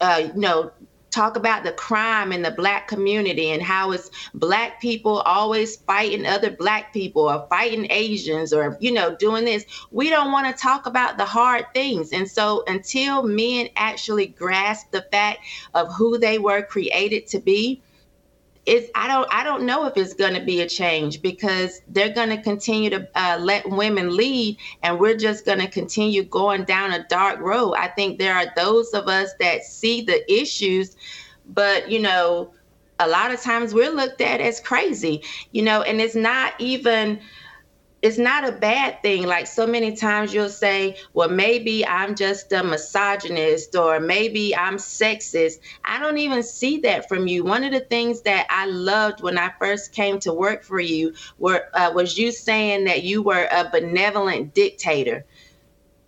Uh, you know, talk about the crime in the black community and how it's black people always fighting other black people or fighting Asians or you know doing this. We don't want to talk about the hard things. And so until men actually grasp the fact of who they were created to be, it's I don't I don't know if it's going to be a change because they're going to continue to uh, let women lead, and we're just going to continue going down a dark road. I think there are those of us that see the issues, but you know, a lot of times we're looked at as crazy, you know, and it's not even it's not a bad thing. Like so many times you'll say, well, maybe I'm just a misogynist or maybe I'm sexist. I don't even see that from you. One of the things that I loved when I first came to work for you were uh, was you saying that you were a benevolent dictator.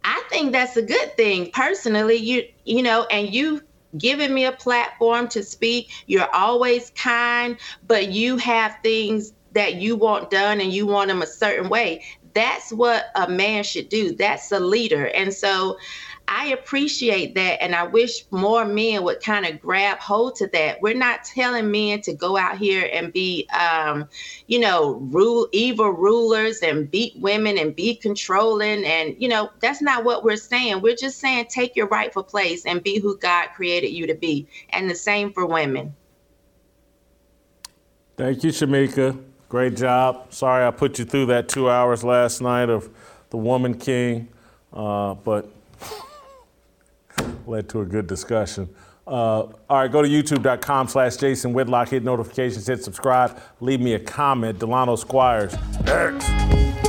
I think that's a good thing personally. You you know, and you giving me a platform to speak. You're always kind, but you have things that you want done and you want them a certain way. That's what a man should do. That's a leader. And so I appreciate that. And I wish more men would kind of grab hold to that. We're not telling men to go out here and be, um, you know, rule evil rulers and beat women and be controlling. And, you know, that's not what we're saying. We're just saying take your rightful place and be who God created you to be. And the same for women. Thank you, Shamika. Great job. Sorry I put you through that two hours last night of The Woman King, uh, but led to a good discussion. Uh, all right, go to youtube.com slash Jason Whitlock, hit notifications, hit subscribe, leave me a comment. Delano Squires, X.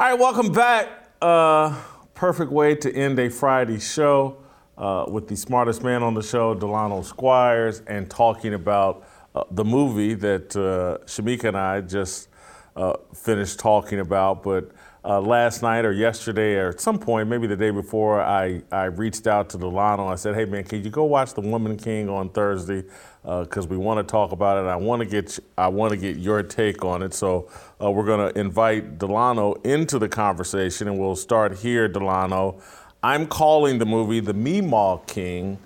All right, welcome back. Uh, perfect way to end a Friday show uh, with the smartest man on the show, Delano Squires, and talking about uh, the movie that uh, Shamika and I just uh, finished talking about. But uh, last night or yesterday or at some point, maybe the day before, I, I reached out to Delano. I said, hey, man, can you go watch The Woman King on Thursday? Because we want to talk about it. I want to get I want to get your take on it. So uh, we're going to invite Delano into the conversation, and we'll start here, Delano. I'm calling the movie The Meemaw King,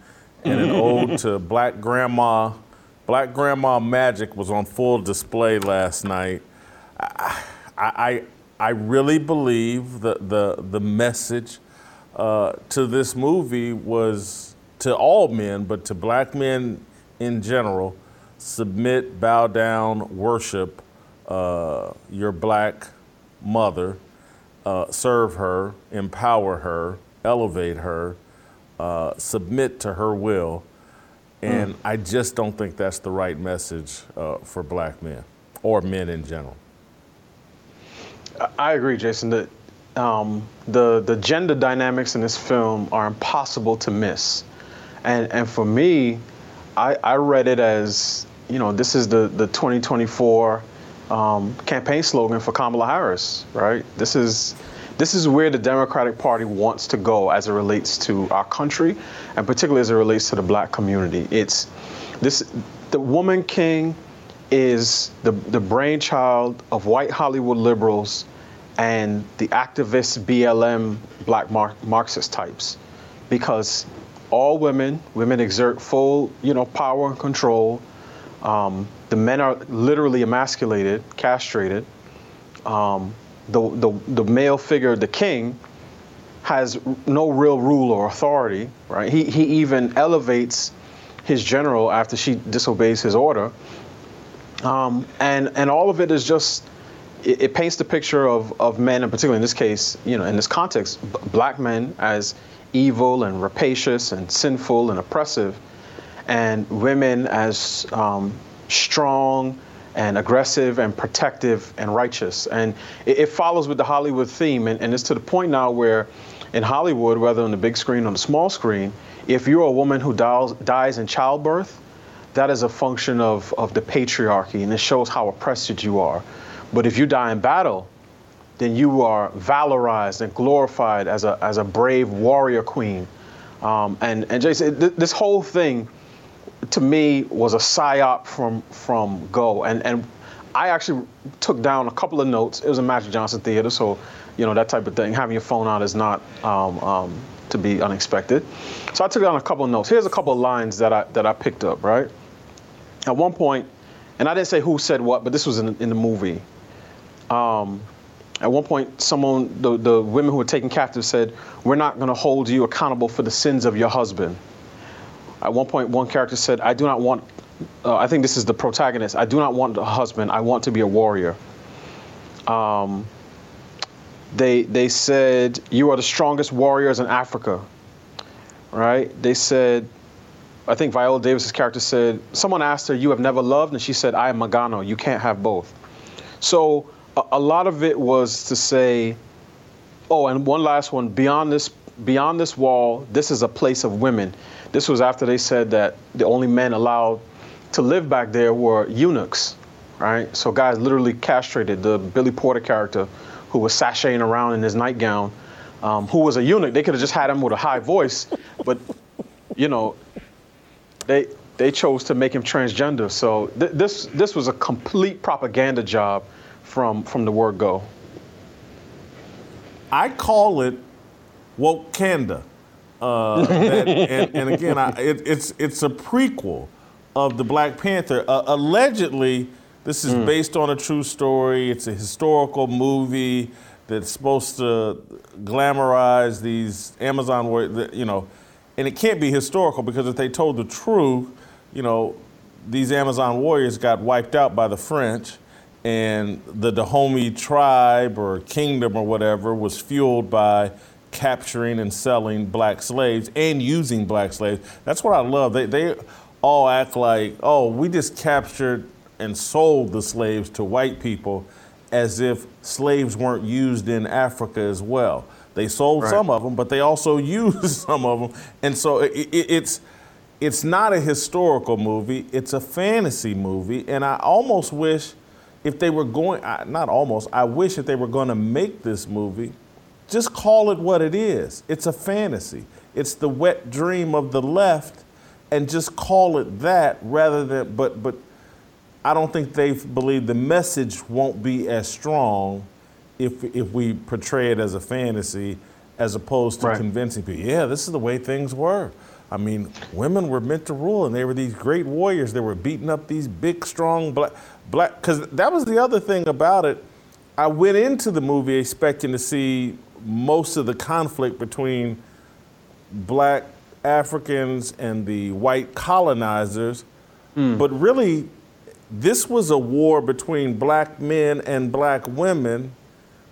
and an ode to Black Grandma. Black Grandma Magic was on full display last night. I, I, I really believe the, the, the message uh, to this movie was to all men, but to black men in general submit, bow down, worship uh, your black mother, uh, serve her, empower her, elevate her, uh, submit to her will. And mm. I just don't think that's the right message uh, for black men or men in general. I agree, Jason. That um, the the gender dynamics in this film are impossible to miss, and and for me, I, I read it as you know this is the the 2024 um, campaign slogan for Kamala Harris, right? This is this is where the Democratic Party wants to go as it relates to our country, and particularly as it relates to the Black community. It's this the woman king is the the brainchild of white Hollywood liberals and the activist BLM Black Mar- Marxist types, because all women women exert full you know power and control. Um, the men are literally emasculated, castrated. Um, the, the, the male figure, the king, has no real rule or authority, right? He, he even elevates his general after she disobeys his order. Um, and, and all of it is just, it, it, paints the picture of, of men, and particularly in this case, you know, in this context, b- black men as evil and rapacious and sinful and oppressive, and women as um, strong and aggressive and protective and righteous. And it, it follows with the Hollywood theme. And, and, it's to the point now where in Hollywood, whether on the big screen or the small screen, if you're a woman who dies, dies in childbirth, that is a function of, of the patriarchy and it shows how oppressed you are. But if you die in battle, then you are valorized and glorified as a, as a brave warrior queen. Um, and, and Jason, th- this whole thing to me was a psyop from from Go, and and I actually took down a couple of notes. It was a Magic Johnson theater, so you know that type of thing. Having your phone out is not um, um, to be unexpected. So I took down a couple of notes. Here's a couple of lines that I that I picked up. Right at one point, and I didn't say who said what, but this was in, in the movie. Um, at one point, someone, the, the women who were taken captive said, We're not going to hold you accountable for the sins of your husband. At one point, one character said, I do not want, uh, I think this is the protagonist, I do not want a husband, I want to be a warrior. Um, they, they said, You are the strongest warriors in Africa. Right? They said, I think Viola Davis's character said, someone asked her, You have never loved? And she said, I am Magano. You can't have both. So a, a lot of it was to say, oh, and one last one, beyond this beyond this wall, this is a place of women. This was after they said that the only men allowed to live back there were eunuchs, right? So guys literally castrated the Billy Porter character who was sashaying around in his nightgown, um, who was a eunuch. They could have just had him with a high voice, but you know, they they chose to make him transgender. So th- this this was a complete propaganda job from from the word go. I call it Wokanda. Uh, that, and, and, again, I, it, it's it's a prequel of the Black Panther. Uh, allegedly, this is mm. based on a true story. It's a historical movie that's supposed to glamorize these Amazon. You know, and it can't be historical because if they told the truth, you know, these Amazon warriors got wiped out by the French, and the Dahomey tribe or kingdom or whatever was fueled by capturing and selling black slaves and using black slaves. That's what I love. They, they all act like, oh, we just captured and sold the slaves to white people as if slaves weren't used in Africa as well. They sold right. some of them, but they also used some of them. And so it, it, it's it's not a historical movie, it's a fantasy movie. And I almost wish if they were going, not almost, I wish if they were going to make this movie, just call it what it is. It's a fantasy. It's the wet dream of the left, and just call it that rather than, but, but I don't think they believe the message won't be as strong if, if we portray it as a fantasy as opposed to right. convincing people, yeah, this is the way things were. I mean, women were meant to rule, and they were these great warriors. They were beating up these big, strong black, black. Because that was the other thing about it. I went into the movie expecting to see most of the conflict between black Africans and the white colonizers, mm. but really, this was a war between black men and black women.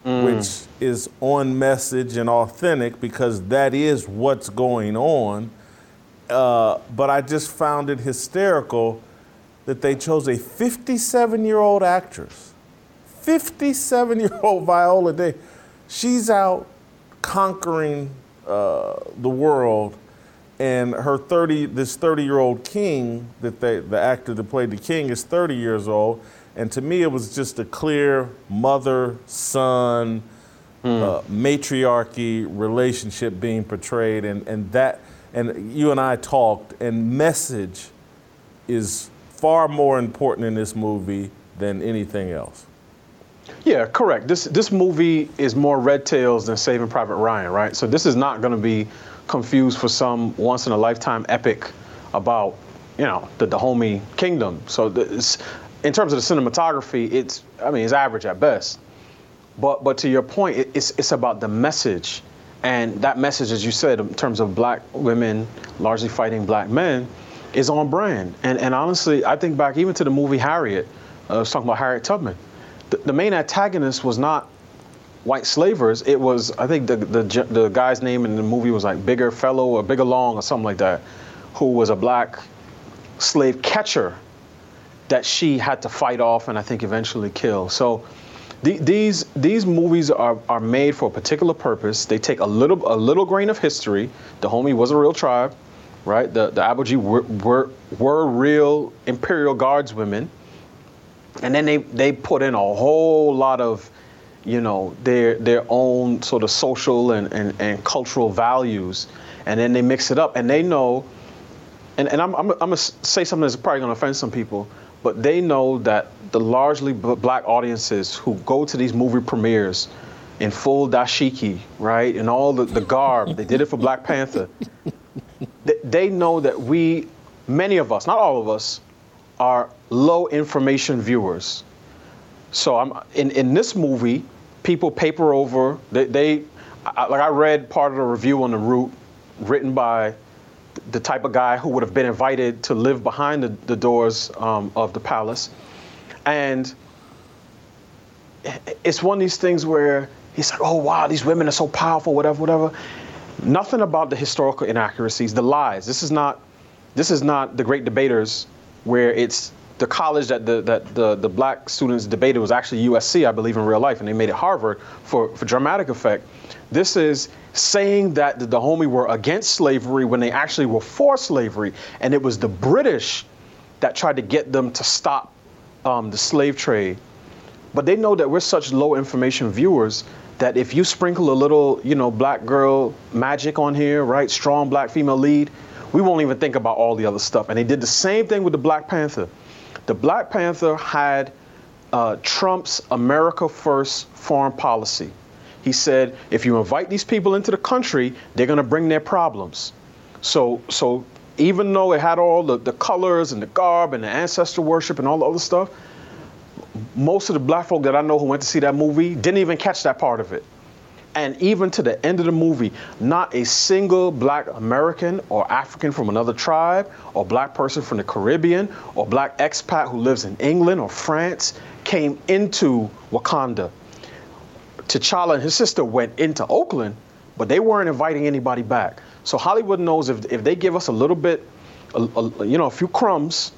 Mm. Which is on message and authentic because that is what's going on uh, but I just found it hysterical that they chose a 57 year old actress. 57 year old Viola Day. She's out conquering uh, the world, and her 30, this 30 year old king, that they, the actor that played the king, is 30 years old. And to me, it was just a clear mother son, mm. uh, matriarchy relationship being portrayed, and, and that and you and I talked, and message is far more important in this movie than anything else. Yeah, correct. This this movie is more Red Tails than Saving Private Ryan, right? So this is not going to be confused for some once in a lifetime epic about you know the Dahomey Kingdom. So this, in terms of the cinematography, it's I mean it's average at best. But but to your point, it, it's it's about the message and that message, as you said, in terms of black women largely fighting black men, is on brand. And, and honestly, I think back even to the movie Harriet, uh, I was talking about Harriet Tubman. The, the main antagonist was not white slavers. It was, I think the, the, the guy's name in the movie was like Bigger Fellow or Bigger Long or something like that, who was a black slave catcher that she had to fight off and I think eventually kill. So the, these these movies are, are made for a particular purpose. They take a little a little grain of history. The Dahomey was a real tribe, right? The the Aborigine were, were were real imperial guardswomen, and then they they put in a whole lot of, you know, their their own sort of social and, and, and cultural values, and then they mix it up, and they know and, and I'm, I'm, I'm gonna say something that's probably gonna offend some people, but they know that the largely black audiences who go to these movie premieres in full dashiki, right, and all the, the garb, they did it for Black Panther. They, they know that we, many of us, not all of us, are low information viewers. So I'm in, in this movie, people paper over. They, they I, like I read part of the review on the Root, written by the type of guy who would have been invited to live behind the, the doors um, of the palace, and it's one of these things where he's like, oh wow, these women are so powerful, whatever, whatever. Nothing about the historical inaccuracies, the lies. This is not, this is not the great debaters, where it's the college that the that the, the black students debated was actually USC, I believe, in real life, and they made it Harvard for, for dramatic effect. This is saying that the Dahomey were against slavery when they actually were for slavery, and it was the British that tried to get them to stop um, the slave trade. But they know that we're such low information viewers that if you sprinkle a little, you know, black girl magic on here, right, strong black female lead, we won't even think about all the other stuff. And they did the same thing with the Black Panther. The Black Panther had uh, Trump's America First foreign policy. He said, if you invite these people into the country, they're going to bring their problems. So, so even though it had all the, the colors and the garb and the ancestor worship and all the other stuff, most of the black folk that I know who went to see that movie didn't even catch that part of it. And even to the end of the movie, not a single black American or African from another tribe or black person from the Caribbean or black expat who lives in England or France came into Wakanda. T'Challa and his sister went into Oakland, but they weren't inviting anybody back. So Hollywood knows if, if they give us a little bit, a, a, you know, a few crumbs,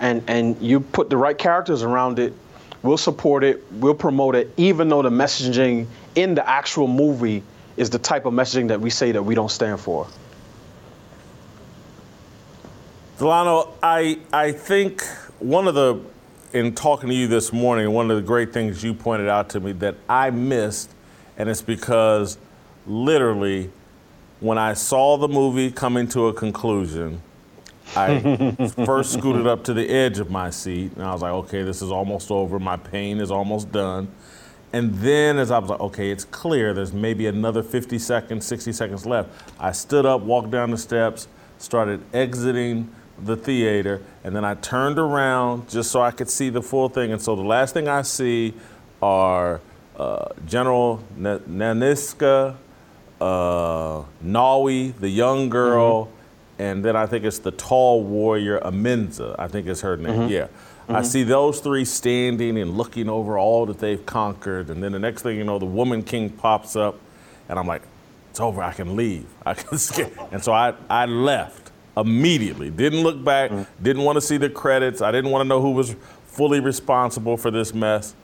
and and you put the right characters around it, we'll support it, we'll promote it, even though the messaging in the actual movie is the type of messaging that we say that we don't stand for. Delano, I I think one of the in talking to you this morning, one of the great things you pointed out to me that I missed, and it's because literally when I saw the movie coming to a conclusion, I first scooted up to the edge of my seat and I was like, okay, this is almost over. My pain is almost done. And then as I was like, okay, it's clear, there's maybe another 50 seconds, 60 seconds left. I stood up, walked down the steps, started exiting the theater, and then I turned around just so I could see the full thing. And so the last thing I see are uh, General N- Nanisca, uh, Nawi, the young girl, mm-hmm. and then I think it's the tall warrior Amenza. I think it's her name. Mm-hmm. Yeah. Mm-hmm. I see those three standing and looking over all that they've conquered, and then the next thing you know, the Woman King pops up, and I'm like, "It's over. I can leave. I can skip." and so I I left immediately. Didn't look back. Mm-hmm. Didn't want to see the credits. I didn't want to know who was fully responsible for this mess.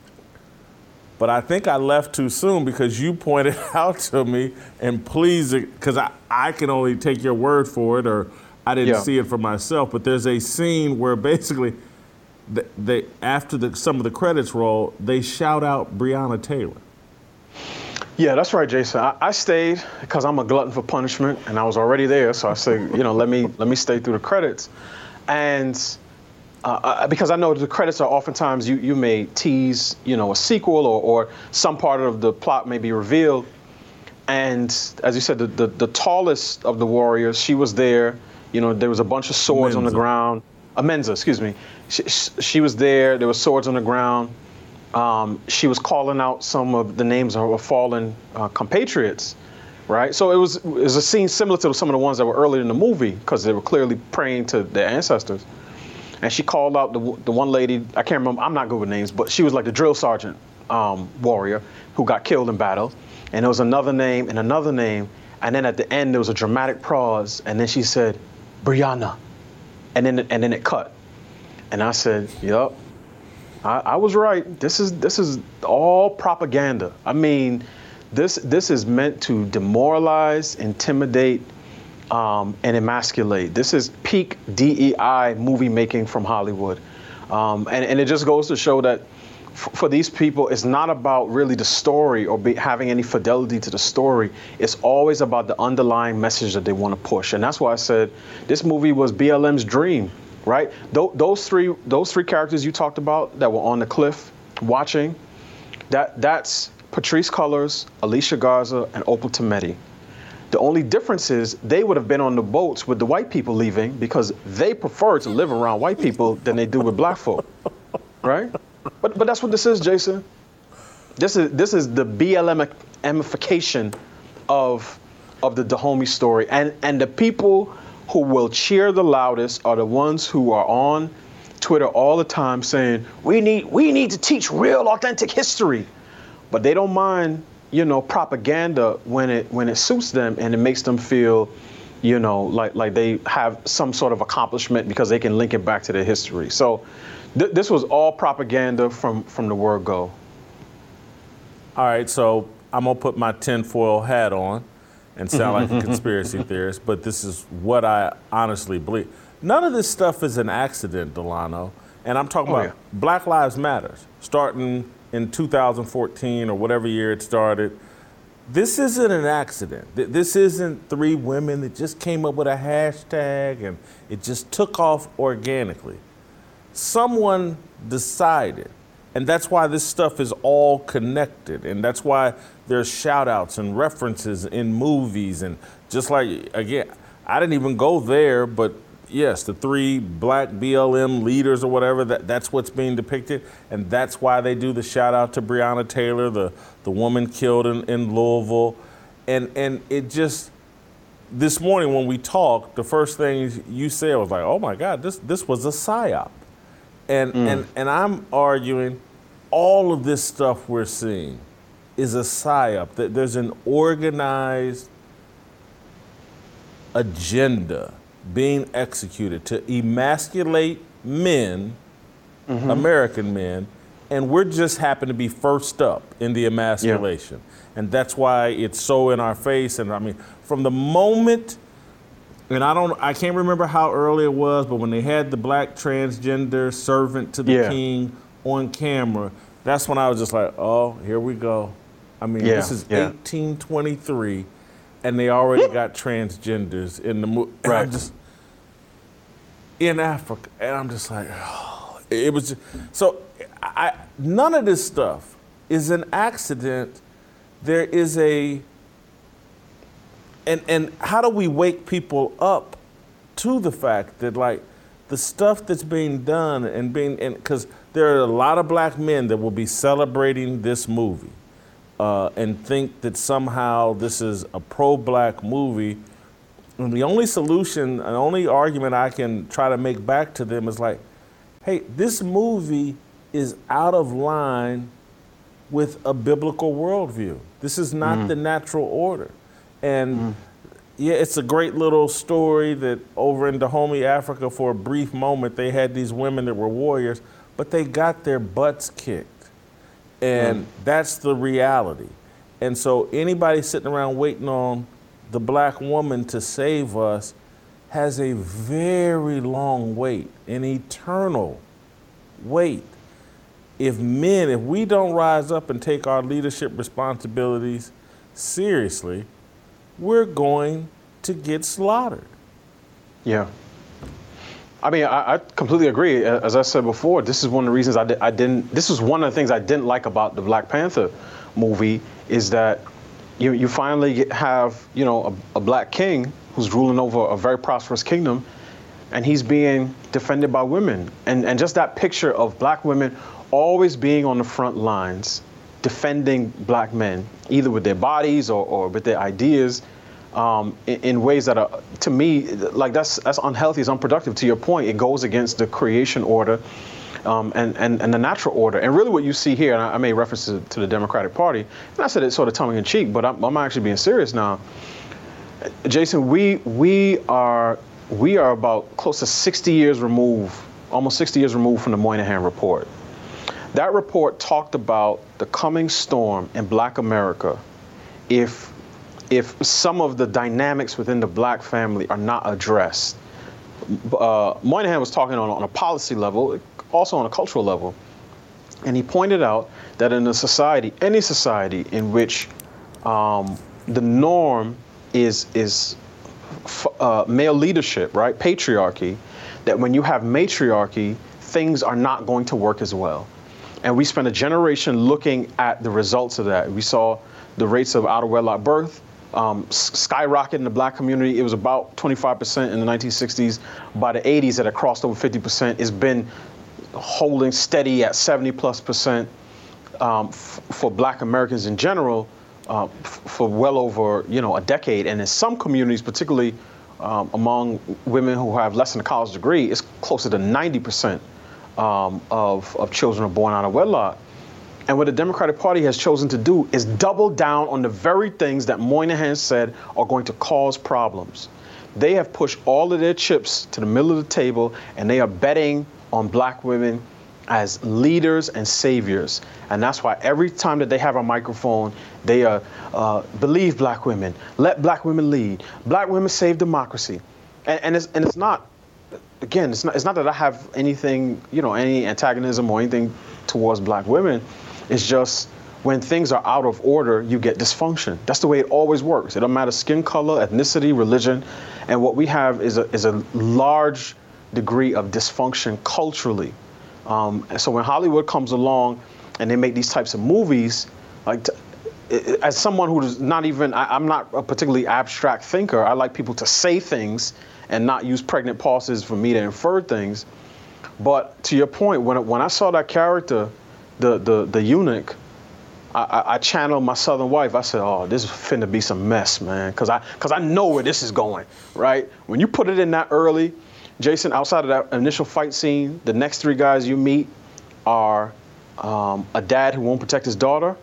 But I think I left too soon because you pointed out to me, and please, because I, I can only take your word for it, or I didn't yeah. see it for myself. But there's a scene where basically, they, they after the, some of the credits roll, they shout out Breonna Taylor. Yeah, that's right, Jason. I, I stayed because I'm a glutton for punishment, and I was already there. So I said, you know, let me let me stay through the credits, and uh, uh, because I know the credits are oftentimes you, you may tease, you know, a sequel or, or some part of the plot may be revealed. And as you said, the, the, the tallest of the warriors, she was there. You know, there was a bunch of swords Menza. on the ground. Amenza, excuse me. She, she, was there. There were swords on the ground. Um, she was calling out some of the names of her fallen uh, compatriots, right? So it was, it was a scene similar to some of the ones that were earlier in the movie because they were clearly praying to their ancestors and she called out the, the one lady, I can't remember, I'm not good with names, but she was like the drill sergeant um, warrior who got killed in battle. And there was another name and another name. And then at the end, there was a dramatic pause. And then she said, Breonna. And then, and then it cut. And I said, Yup, I, I was right. This is, this is all propaganda. I mean, this, this is meant to demoralize, intimidate, um, and emasculate. This is peak DEI movie making from Hollywood. Um, and, and, it just goes to show that for these people, it's not about really the story or be, having any fidelity to the story. It's always about the underlying message that they want to push, and that's why I said this movie was BLM's dream, right? Th- those three, those three characters you talked about that were on the cliff watching, that that's Patrisse Cullors, Alicia Garza, and Opal Tometi. The only difference is they would have been on the boats with the white people leaving because they prefer to live around white people than they do with black folk, right? But but that's what this is, Jason. This is this is the BLM ramification of of the Dahomey story, and and the people who will cheer the loudest are the ones who are on Twitter all the time saying we need we need to teach real authentic history, but they don't mind you know propaganda when it when it suits them and it makes them feel you know like like they have some sort of accomplishment because they can link it back to their history. So th- this was all propaganda from from the word go. All right, so I'm gonna put my tinfoil hat on and sound like a conspiracy theorist, but this is what I honestly believe. None of this stuff is an accident, Delano. And I'm talking Oh, about yeah. Black Lives Matters, starting in 2014 or whatever year it started. This isn't an accident. This isn't three women that just came up with a hashtag and it just took off organically someone decided. And that's why this stuff is all connected. And that's why there's shout outs and references in movies. And just like, again, I didn't even go there, but yes, the three black BLM leaders or whatever, that, that's what's being depicted. And that's why they do the shout out to Breonna Taylor, the, the woman killed in, in Louisville. And, and it just, this morning when we talked, the first thing you said was like, oh my God, this, this was a psyop. And, mm. and, and I'm arguing all of this stuff we're seeing is a psyop, that there's an organized agenda being executed to emasculate men, mm-hmm. American men, and we're just happen to be first up in the emasculation. And that's why it's so in our face. And I mean, from the moment and I don't I can't remember how early it was, but when they had the black transgender servant to the Yeah. king on camera, that's when I was just like, oh, here we go. I mean, Yeah, this is yeah. 1823, and they already got transgenders in the movie. Right. Just in Africa, and I'm just like, oh, it was. Just, so, I none of this stuff is an accident. There is a and and how do we wake people up to the fact that like the stuff that's being done and being and because there are a lot of black men that will be celebrating this movie uh, and think that somehow this is a pro-black movie and the only solution the only argument i can try to make back to them is like hey this movie is out of line with a biblical worldview. This is not the natural order. And yeah, it's a great little story that over in Dahomey, Africa, for a brief moment, they had these women that were warriors, but they got their butts kicked. And that's the reality. And so anybody sitting around waiting on the black woman to save us has a very long wait, an eternal wait if men, if we don't rise up and take our leadership responsibilities seriously, we're going to get slaughtered. Yeah. I mean, I, I completely agree. As I said before, this is one of the reasons I, di- I didn't. This was one of the things I didn't like about the Black Panther movie is that you you finally have you know a, a black king who's ruling over a very prosperous kingdom, and he's being defended by women, and and just that picture of black women always being on the front lines, defending black men, either with their bodies or, or with their ideas um, in, in ways that are, to me, like that's that's unhealthy, it's unproductive. To your point, it goes against the creation order um, and, and and the natural order. And really, what you see here, and I, I made reference to, to the Democratic Party, and I said it sort of tongue in cheek, but I'm, I'm actually being serious now. Jason, we we are we are about close to 60 years removed, almost 60 years removed from the Moynihan report. That report talked about the coming storm in Black America if if some of the dynamics within the black family are not addressed. Uh, Moynihan was talking on, on a policy level, also on a cultural level. And he pointed out that in a society, any society in which um, the norm is is uh, male leadership, right, patriarchy, that when you have matriarchy, things are not going to work as well. And we spent a generation looking at the results of that. We saw the rates of out of wedlock birth um, in the black community. It was about 25% in the 1960s. By the 80s, it had crossed over 50%. It's been holding steady at 70 plus percent um, f- for black Americans in general uh, f- for well over you know a decade. And in some communities, particularly um, among women who have less than a college degree, it's closer to 90 percent um, of, of children are born out of wedlock. And what the Democratic Party has chosen to do is double down on the very things that Moynihan said are going to cause problems. They have pushed all of their chips to the middle of the table and they are betting on black women as leaders and saviors. And that's why every time that they have a microphone, they uh, uh, believe black women, let black women lead, black women save democracy. And, and, it's, and it's not, again, it's not, it's not that I have anything, you know, any antagonism or anything towards black women. It's just when things are out of order, you get dysfunction. That's the way it always works. It don't matter skin color, ethnicity, religion. And what we have is a, is a large degree of dysfunction culturally. Um, so when Hollywood comes along and they make these types of movies, like as someone who's not even, I, am not a particularly abstract thinker. I like people to say things and not use pregnant pauses for me to infer things. But to your point, when when I saw that character, the the the eunuch, I, I, channeled my southern wife. I said, "Oh, this is finna be some mess, man," because I because I know where this is going. Right? When you put it in that early, Jason, outside of that initial fight scene, the next three guys you meet are um, a dad who won't protect his daughter,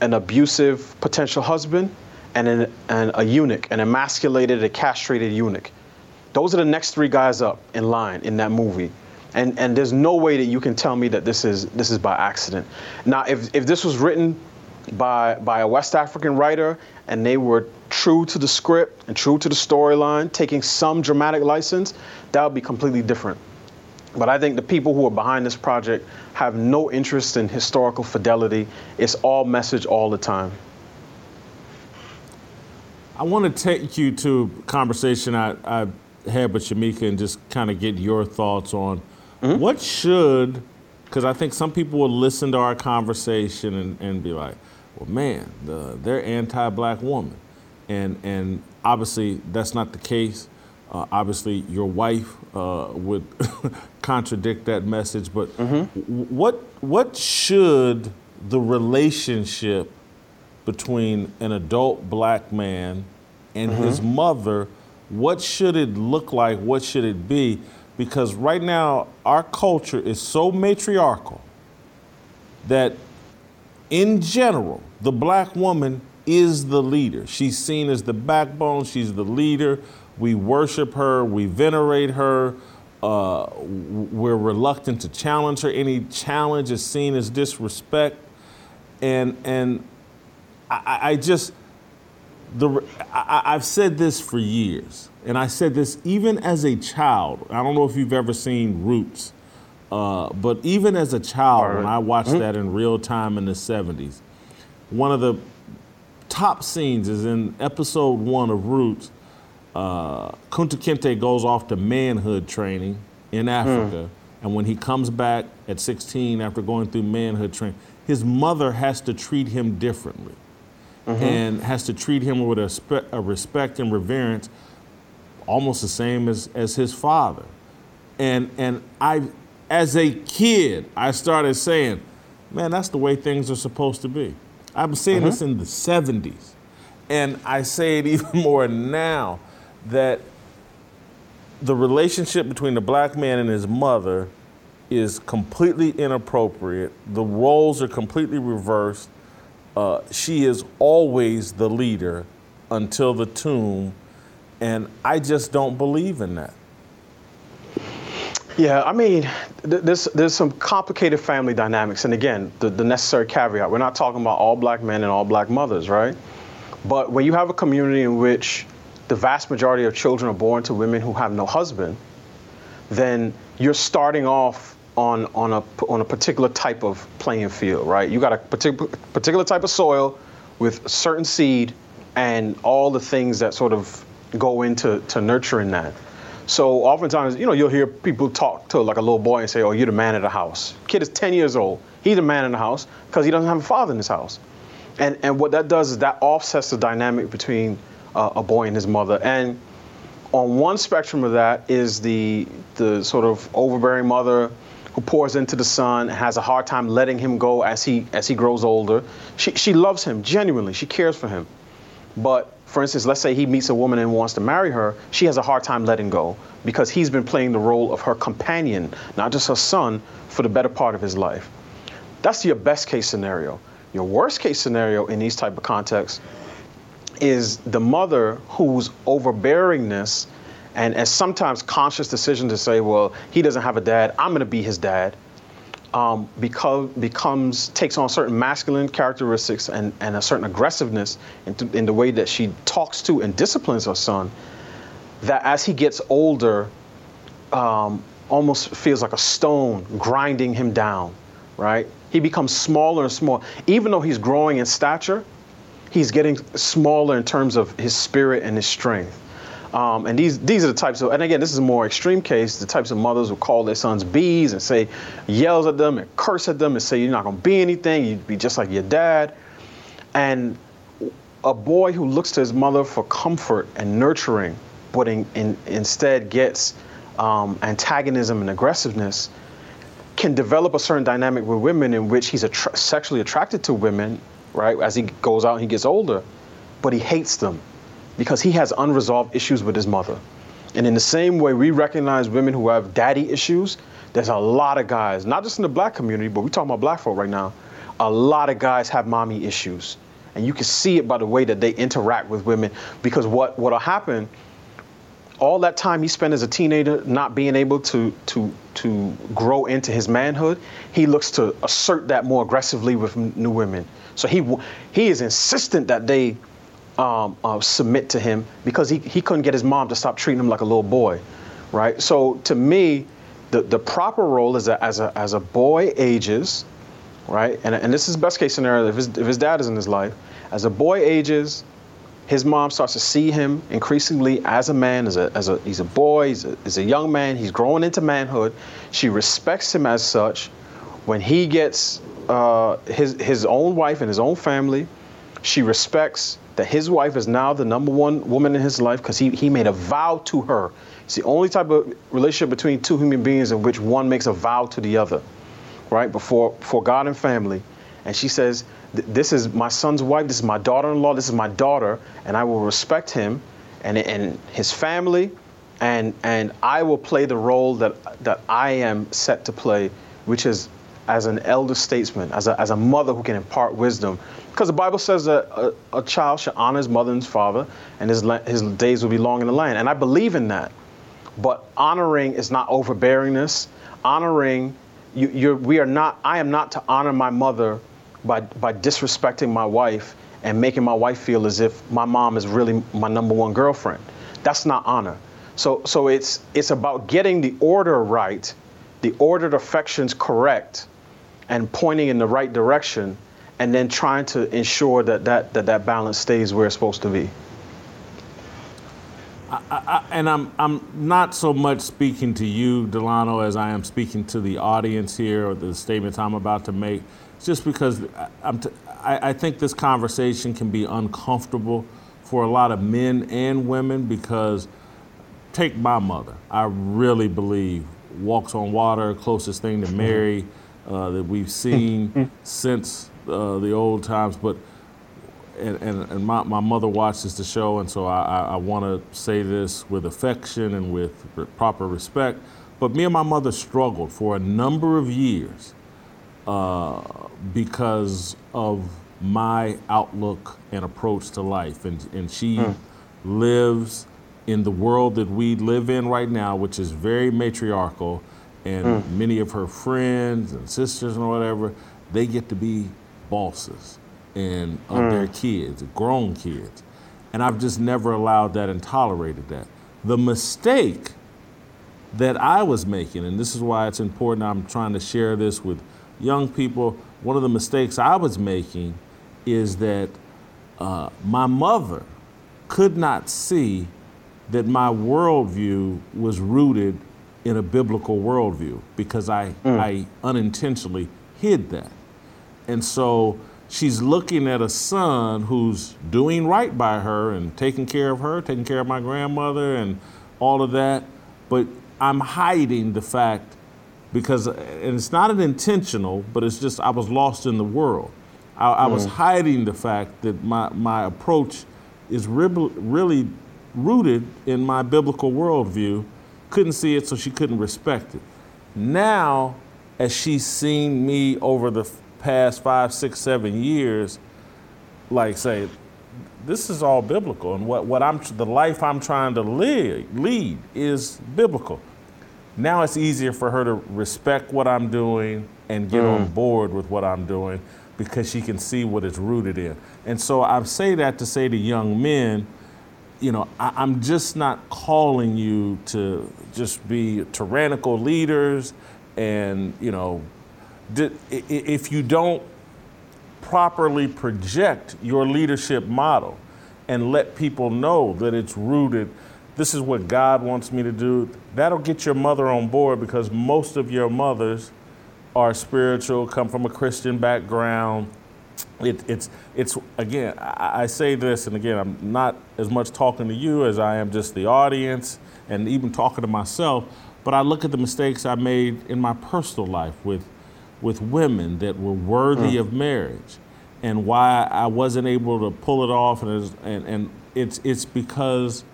an abusive potential husband, and, an, and a eunuch, an emasculated, a castrated eunuch. Those are the next three guys up in line in that movie. And, and there's no way that you can tell me that this is this is by accident. Now, if, if this was written by by a West African writer and they were true to the script and true to the storyline, taking some dramatic license, that would be completely different. But I think the people who are behind this project have no interest in historical fidelity. It's all message all the time. I want to take you to a conversation I, I had with Shamika and just kind of get your thoughts on mm-hmm. what should, because I think some people will listen to our conversation and, and be like, well, man, the, they're anti-black woman, and and obviously that's not the case. Uh, obviously, your wife uh, would contradict that message, but mm-hmm. what what should the relationship between an adult black man and mm-hmm. his mother? What should it look like? What should it be? Because right now, our culture is so matriarchal that in general, the black woman is the leader. She's seen as the backbone, she's the leader. We worship her, we venerate her. Uh, we're reluctant to challenge her. Any challenge is seen as disrespect. And, and I, I just, the, I, have said this for years, and I said this even as a child. I don't know if you've ever seen Roots. Uh, but even as a child, when I watched mm-hmm. that in real time in the 70s, one of the top scenes is in episode one of Roots. Uh, Kunta Kinte goes off to manhood training in hmm. Africa. Mm. And when he comes back at 16 after going through manhood training, his mother has to treat him differently mm-hmm. and has to treat him with a, spe- a respect and reverence almost the same as, as his father. And, and I as a kid, I started saying, man, that's the way things are supposed to be. I've been saying this in the 70s. And I say it even more now that the relationship between the black man and his mother is completely inappropriate. The roles are completely reversed. Uh, she is always the leader until the tomb. And I just don't believe in that. Yeah, I mean, th- there's there's some complicated family dynamics, and again, the, the necessary caveat: we're not talking about all black men and all black mothers, right? But when you have a community in which the vast majority of children are born to women who have no husband, then you're starting off on on a on a particular type of playing field, right? You got a particular particular type of soil with certain seed and all the things that sort of go into to nurturing that. So oftentimes, you know, you'll hear people talk to like a little boy and say, "Oh, you're the man of the house." Kid is 10 years old. He's the man in the house because he doesn't have a father in his house. And and what that does is that offsets the dynamic between uh, a boy and his mother. And on one spectrum of that is the the sort of overbearing mother pours into the son, has a hard time letting him go as he as he grows older. She she loves him genuinely. She cares for him. But for instance, let's say he meets a woman and wants to marry her, she has a hard time letting go because he's been playing the role of her companion, not just her son, for the better part of his life. That's your best case scenario. Your worst case scenario in these type of contexts is the mother whose overbearingness and as sometimes conscious decision to say, well, he doesn't have a dad, I'm going to be his dad, um, because, becomes takes on certain masculine characteristics and, and a certain aggressiveness in, in the way that she talks to and disciplines her son. That as he gets older, um, almost feels like a stone grinding him down, right? He becomes smaller and smaller. Even though he's growing in stature, he's getting smaller in terms of his spirit and his strength. Um, and these these are the types of, and again, this is a more extreme case. The types of mothers who call their sons bees and say, yells at them and curse at them and say, "You're not going to be anything. You'd be just like your dad." And a boy who looks to his mother for comfort and nurturing, but in, in, instead gets um, antagonism and aggressiveness, can develop a certain dynamic with women in which he's attra- sexually attracted to women, right? As he goes out and he gets older, but he hates them because he has unresolved issues with his mother. And in the same way we recognize women who have daddy issues, there's a lot of guys, not just in the black community, but we're talking about black folk right now, a lot of guys have mommy issues. And you can see it by the way that they interact with women because what what'll happen all that time he spent as a teenager not being able to to to grow into his manhood, he looks to assert that more aggressively with new women. So he he is insistent that they um, uh, submit to him because he, he couldn't get his mom to stop treating him like a little boy, right? So to me, the, the proper role is that as a, as a boy ages, right? And, and this is best case scenario if his, if his dad is in his life. As a boy ages, his mom starts to see him increasingly as a man, as a, as a he's a boy, he's a, he's a young man, he's growing into manhood. She respects him as such. When he gets uh, his his own wife and his own family, she respects that his wife is now the number one woman in his life because he, he made a vow to her. It's the only type of relationship between two human beings in which one makes a vow to the other, right? Before, before God and family. And she says, This is my son's wife, this is my daughter in law, this is my daughter, and I will respect him and, and his family, and, and I will play the role that, that I am set to play, which is as an elder statesman, as a, as a mother who can impart wisdom. Because the Bible says that a, a, child should honor his mother and his father, and his, his days will be long in the land. And I believe in that. But honoring is not overbearingness. Honoring, you, you're, we are not, I am not to honor my mother by, by disrespecting my wife and making my wife feel as if my mom is really my number one girlfriend. That's not honor. So, so it's, it's about getting the order right, the ordered affections correct, and pointing in the right direction and then trying to ensure that that, that, that balance stays where it's supposed to be. I, I, and I'm I'm not so much speaking to you, Delano, as I am speaking to the audience here or the statements I'm about to make. Just because I'm t- I, I think this conversation can be uncomfortable for a lot of men and women because take my mother. I really believe walks on water, closest thing to Mary uh, that we've seen since uh, the old times. But and, and, and my, my mother watches the show, and so I, I, I want to say this with affection and with proper respect. But me and my mother struggled for a number of years uh, because of my outlook and approach to life. And, and she mm. lives in the world that we live in right now, which is very matriarchal and mm. many of her friends and sisters and whatever, they get to be bosses and of mm. their kids, grown kids. And I've just never allowed that and tolerated that. The mistake that I was making, and this is why it's important. I'm trying to share this with young people. One of the mistakes I was making is that uh, my mother could not see that my worldview was rooted in a biblical worldview because I, I unintentionally hid that. And so she's looking at a son who's doing right by her and taking care of her, taking care of my grandmother and all of that. But I'm hiding the fact because, and it's not an intentional, but it's just I was lost in the world. I, I was mm. hiding the fact that my, my approach is rib- really rooted in my biblical worldview. Couldn't see it, so she couldn't respect it. Now, as she's seen me over the past five, six, seven years, like say, this is all biblical, and what, what I'm the life I'm trying to live lead is biblical. Now it's easier for her to respect what I'm doing and get on mm. board with what I'm doing because she can see what it's rooted in. And so I say that to say to young men, you know, I, I'm just not calling you to just be tyrannical leaders and, you know, if you don't properly project your leadership model and let people know that it's rooted this is what God wants me to do that'll get your mother on board because most of your mothers are spiritual come from a Christian background. It, it's it's again I, I say this and again I'm not as much talking to you as I am just the audience and even talking to myself but I look at the mistakes I made in my personal life with with women that were worthy mm. of marriage and why I wasn't able to pull it off and it's, and, and it's it's because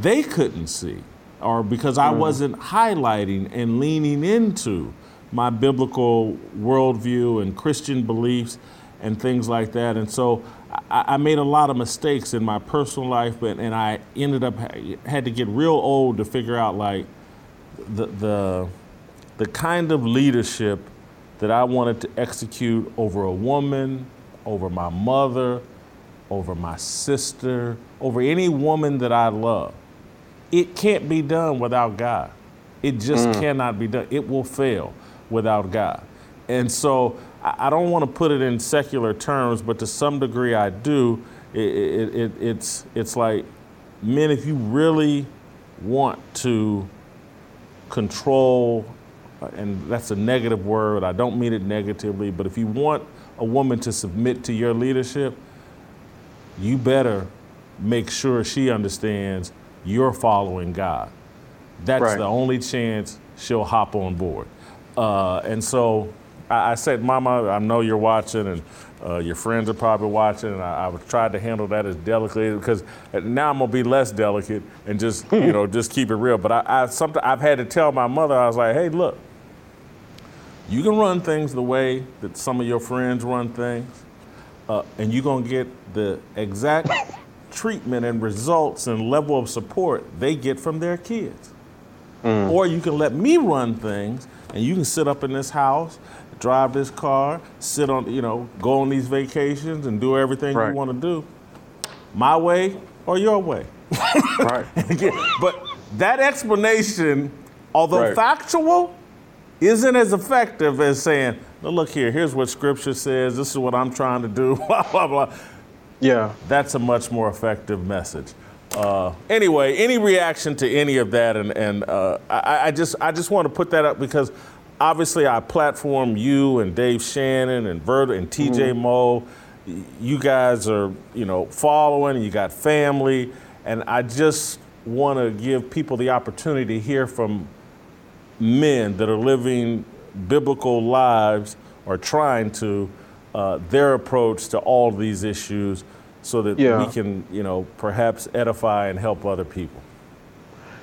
they couldn't see or because I mm. wasn't highlighting and leaning into my biblical worldview and Christian beliefs and things like that. And so I, I made a lot of mistakes in my personal life, but and I ended up had to get real old to figure out like the the the kind of leadership that I wanted to execute over a woman, over my mother, over my sister, over any woman that I love. It can't be done without God. It just mm. cannot be done. It will fail without God. And so I don't want to put it in secular terms, but to some degree I do. It, it, it, it's, it's like, men, if you really want to control, and that's a negative word, I don't mean it negatively, but if you want a woman to submit to your leadership, you better make sure she understands you're following God. That's Right. the only chance she'll hop on board. Uh, and so I, I said, Mama, I know you're watching, and uh, your friends are probably watching, and I, I tried to handle that as delicately because now I'm gonna be less delicate and just you know just keep it real. But I, I something I've had to tell my mother. I was like, Hey, look, you can run things the way that some of your friends run things, uh, and you're gonna get the exact treatment and results and level of support they get from their kids. Or you can let me run things, and you can sit up in this house, drive this car, sit on, you know, go on these vacations and do everything Right. you want to do, my way or your way. Right. But that explanation, although Right. factual, isn't as effective as saying, "Now look here, here's what Scripture says. This is what I'm trying to do." Blah blah blah. Yeah. That's a much more effective message. Uh, anyway, any reaction to any of that, and and uh, I, I just I just want to put that up because obviously I platform you and Dave Shannon and Verda and TJ Moe. You guys are you know following. You got family, and I just want to give people the opportunity to hear from men that are living biblical lives or trying to uh, their approach to all these issues so that Yeah. we can you know perhaps edify and help other people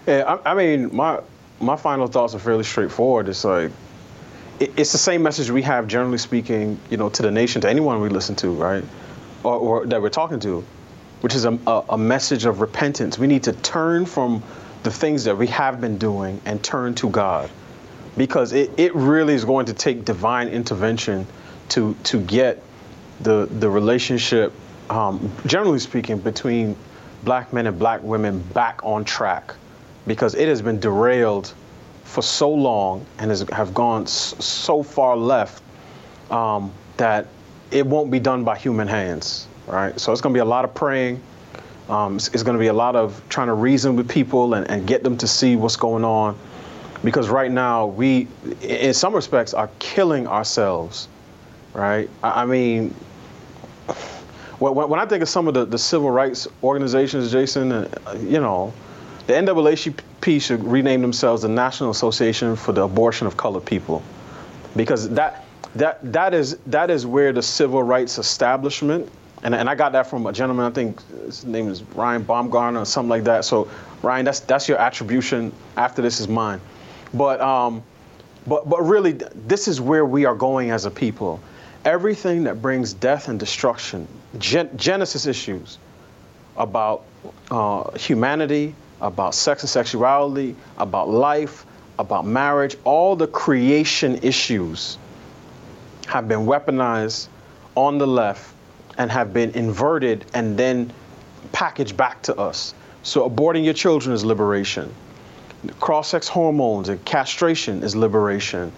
Yeah, I, I mean, my my final thoughts are fairly straightforward. It's like it, it's the same message we have, generally speaking, you know, to the nation, to anyone we listen to, right, or, or that we're talking to, which is a, a, a message of repentance. We need to turn from the things that we have been doing and turn to God, because it, it really is going to take divine intervention to to get the the relationship, um, generally speaking, between black men and black women back on track because it has been derailed for so long and has have gone so far left um, that it won't be done by human hands, right? So it's going to be a lot of praying. Um, it's, it's going to be a lot of trying to reason with people and, and get them to see what's going on, because right now we, in some respects, are killing ourselves, right? I, I mean, when, when I think of some of the, the civil rights organizations, Jason, uh, you know, the NAACP should rename themselves the National Association for the Abortion of Colored People, because that that that is that is where the civil rights establishment, and, and I got that from a gentleman, I think his name is Ryan Baumgartner or something like that. So Ryan, that's that's your attribution. After this is mine, but um, but but really, this is where we are going as a people. Everything that brings death and destruction, gen- Genesis issues about uh, humanity, about sex and sexuality, about life, about marriage, all the creation issues have been weaponized on the left and have been inverted and then packaged back to us. So aborting your children is liberation. Cross-sex hormones and castration is liberation.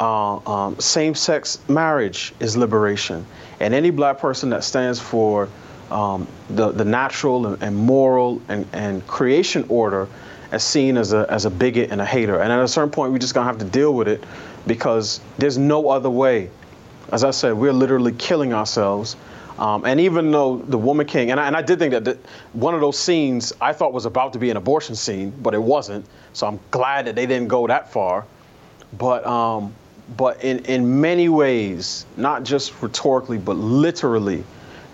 Uh, um, same-sex marriage is liberation. And any black person that stands for um, the, the natural and, and moral and, and creation order as seen as a, as a bigot and a hater. And at a certain point, we're just gonna have to deal with it because there's no other way. As I said, we're literally killing ourselves. Um, and even though the Woman King, and I, and I did think that the, one of those scenes I thought was about to be an abortion scene, but it wasn't. So I'm glad that they didn't go that far. But um, but in, in many ways, not just rhetorically, but literally,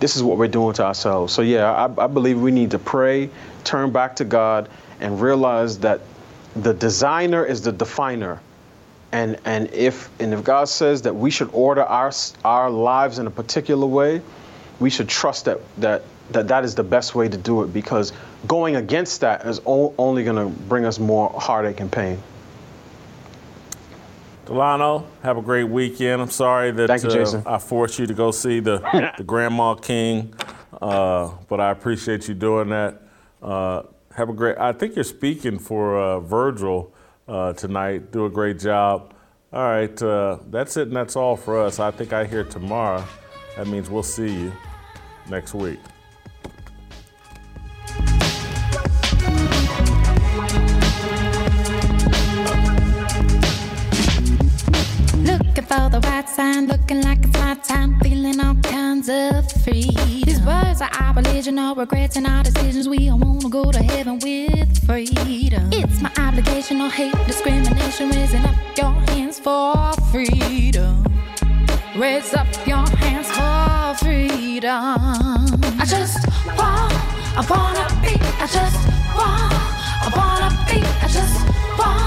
this is what we're doing to ourselves. So yeah, I, I believe we need to pray, turn back to God, and realize that the designer is the definer. And, and if and if God says that we should order our our lives in a particular way, we should trust that that that, that is the best way to do it because going against that is only going to bring us more heartache and pain. Delano, have a great weekend. I'm sorry that you, uh, I forced you to go see the, the Grandma King, uh, but I appreciate you doing that. Uh, have a great. I think you're speaking for uh, Virgil uh, tonight. Do a great job. All right, uh, that's it, and that's all for us. I think I hear tomorrow. That means we'll see you next week. Looking for the right sign, looking like it's my time, feeling all kinds of free. These words are our religion, no regrets and our decisions. We all wanna go to heaven with freedom. It's my obligation, no hate, discrimination, raising up your hands for freedom. Raise up your hands for freedom. I just want, I wanna be, I just want, I wanna be, I just want.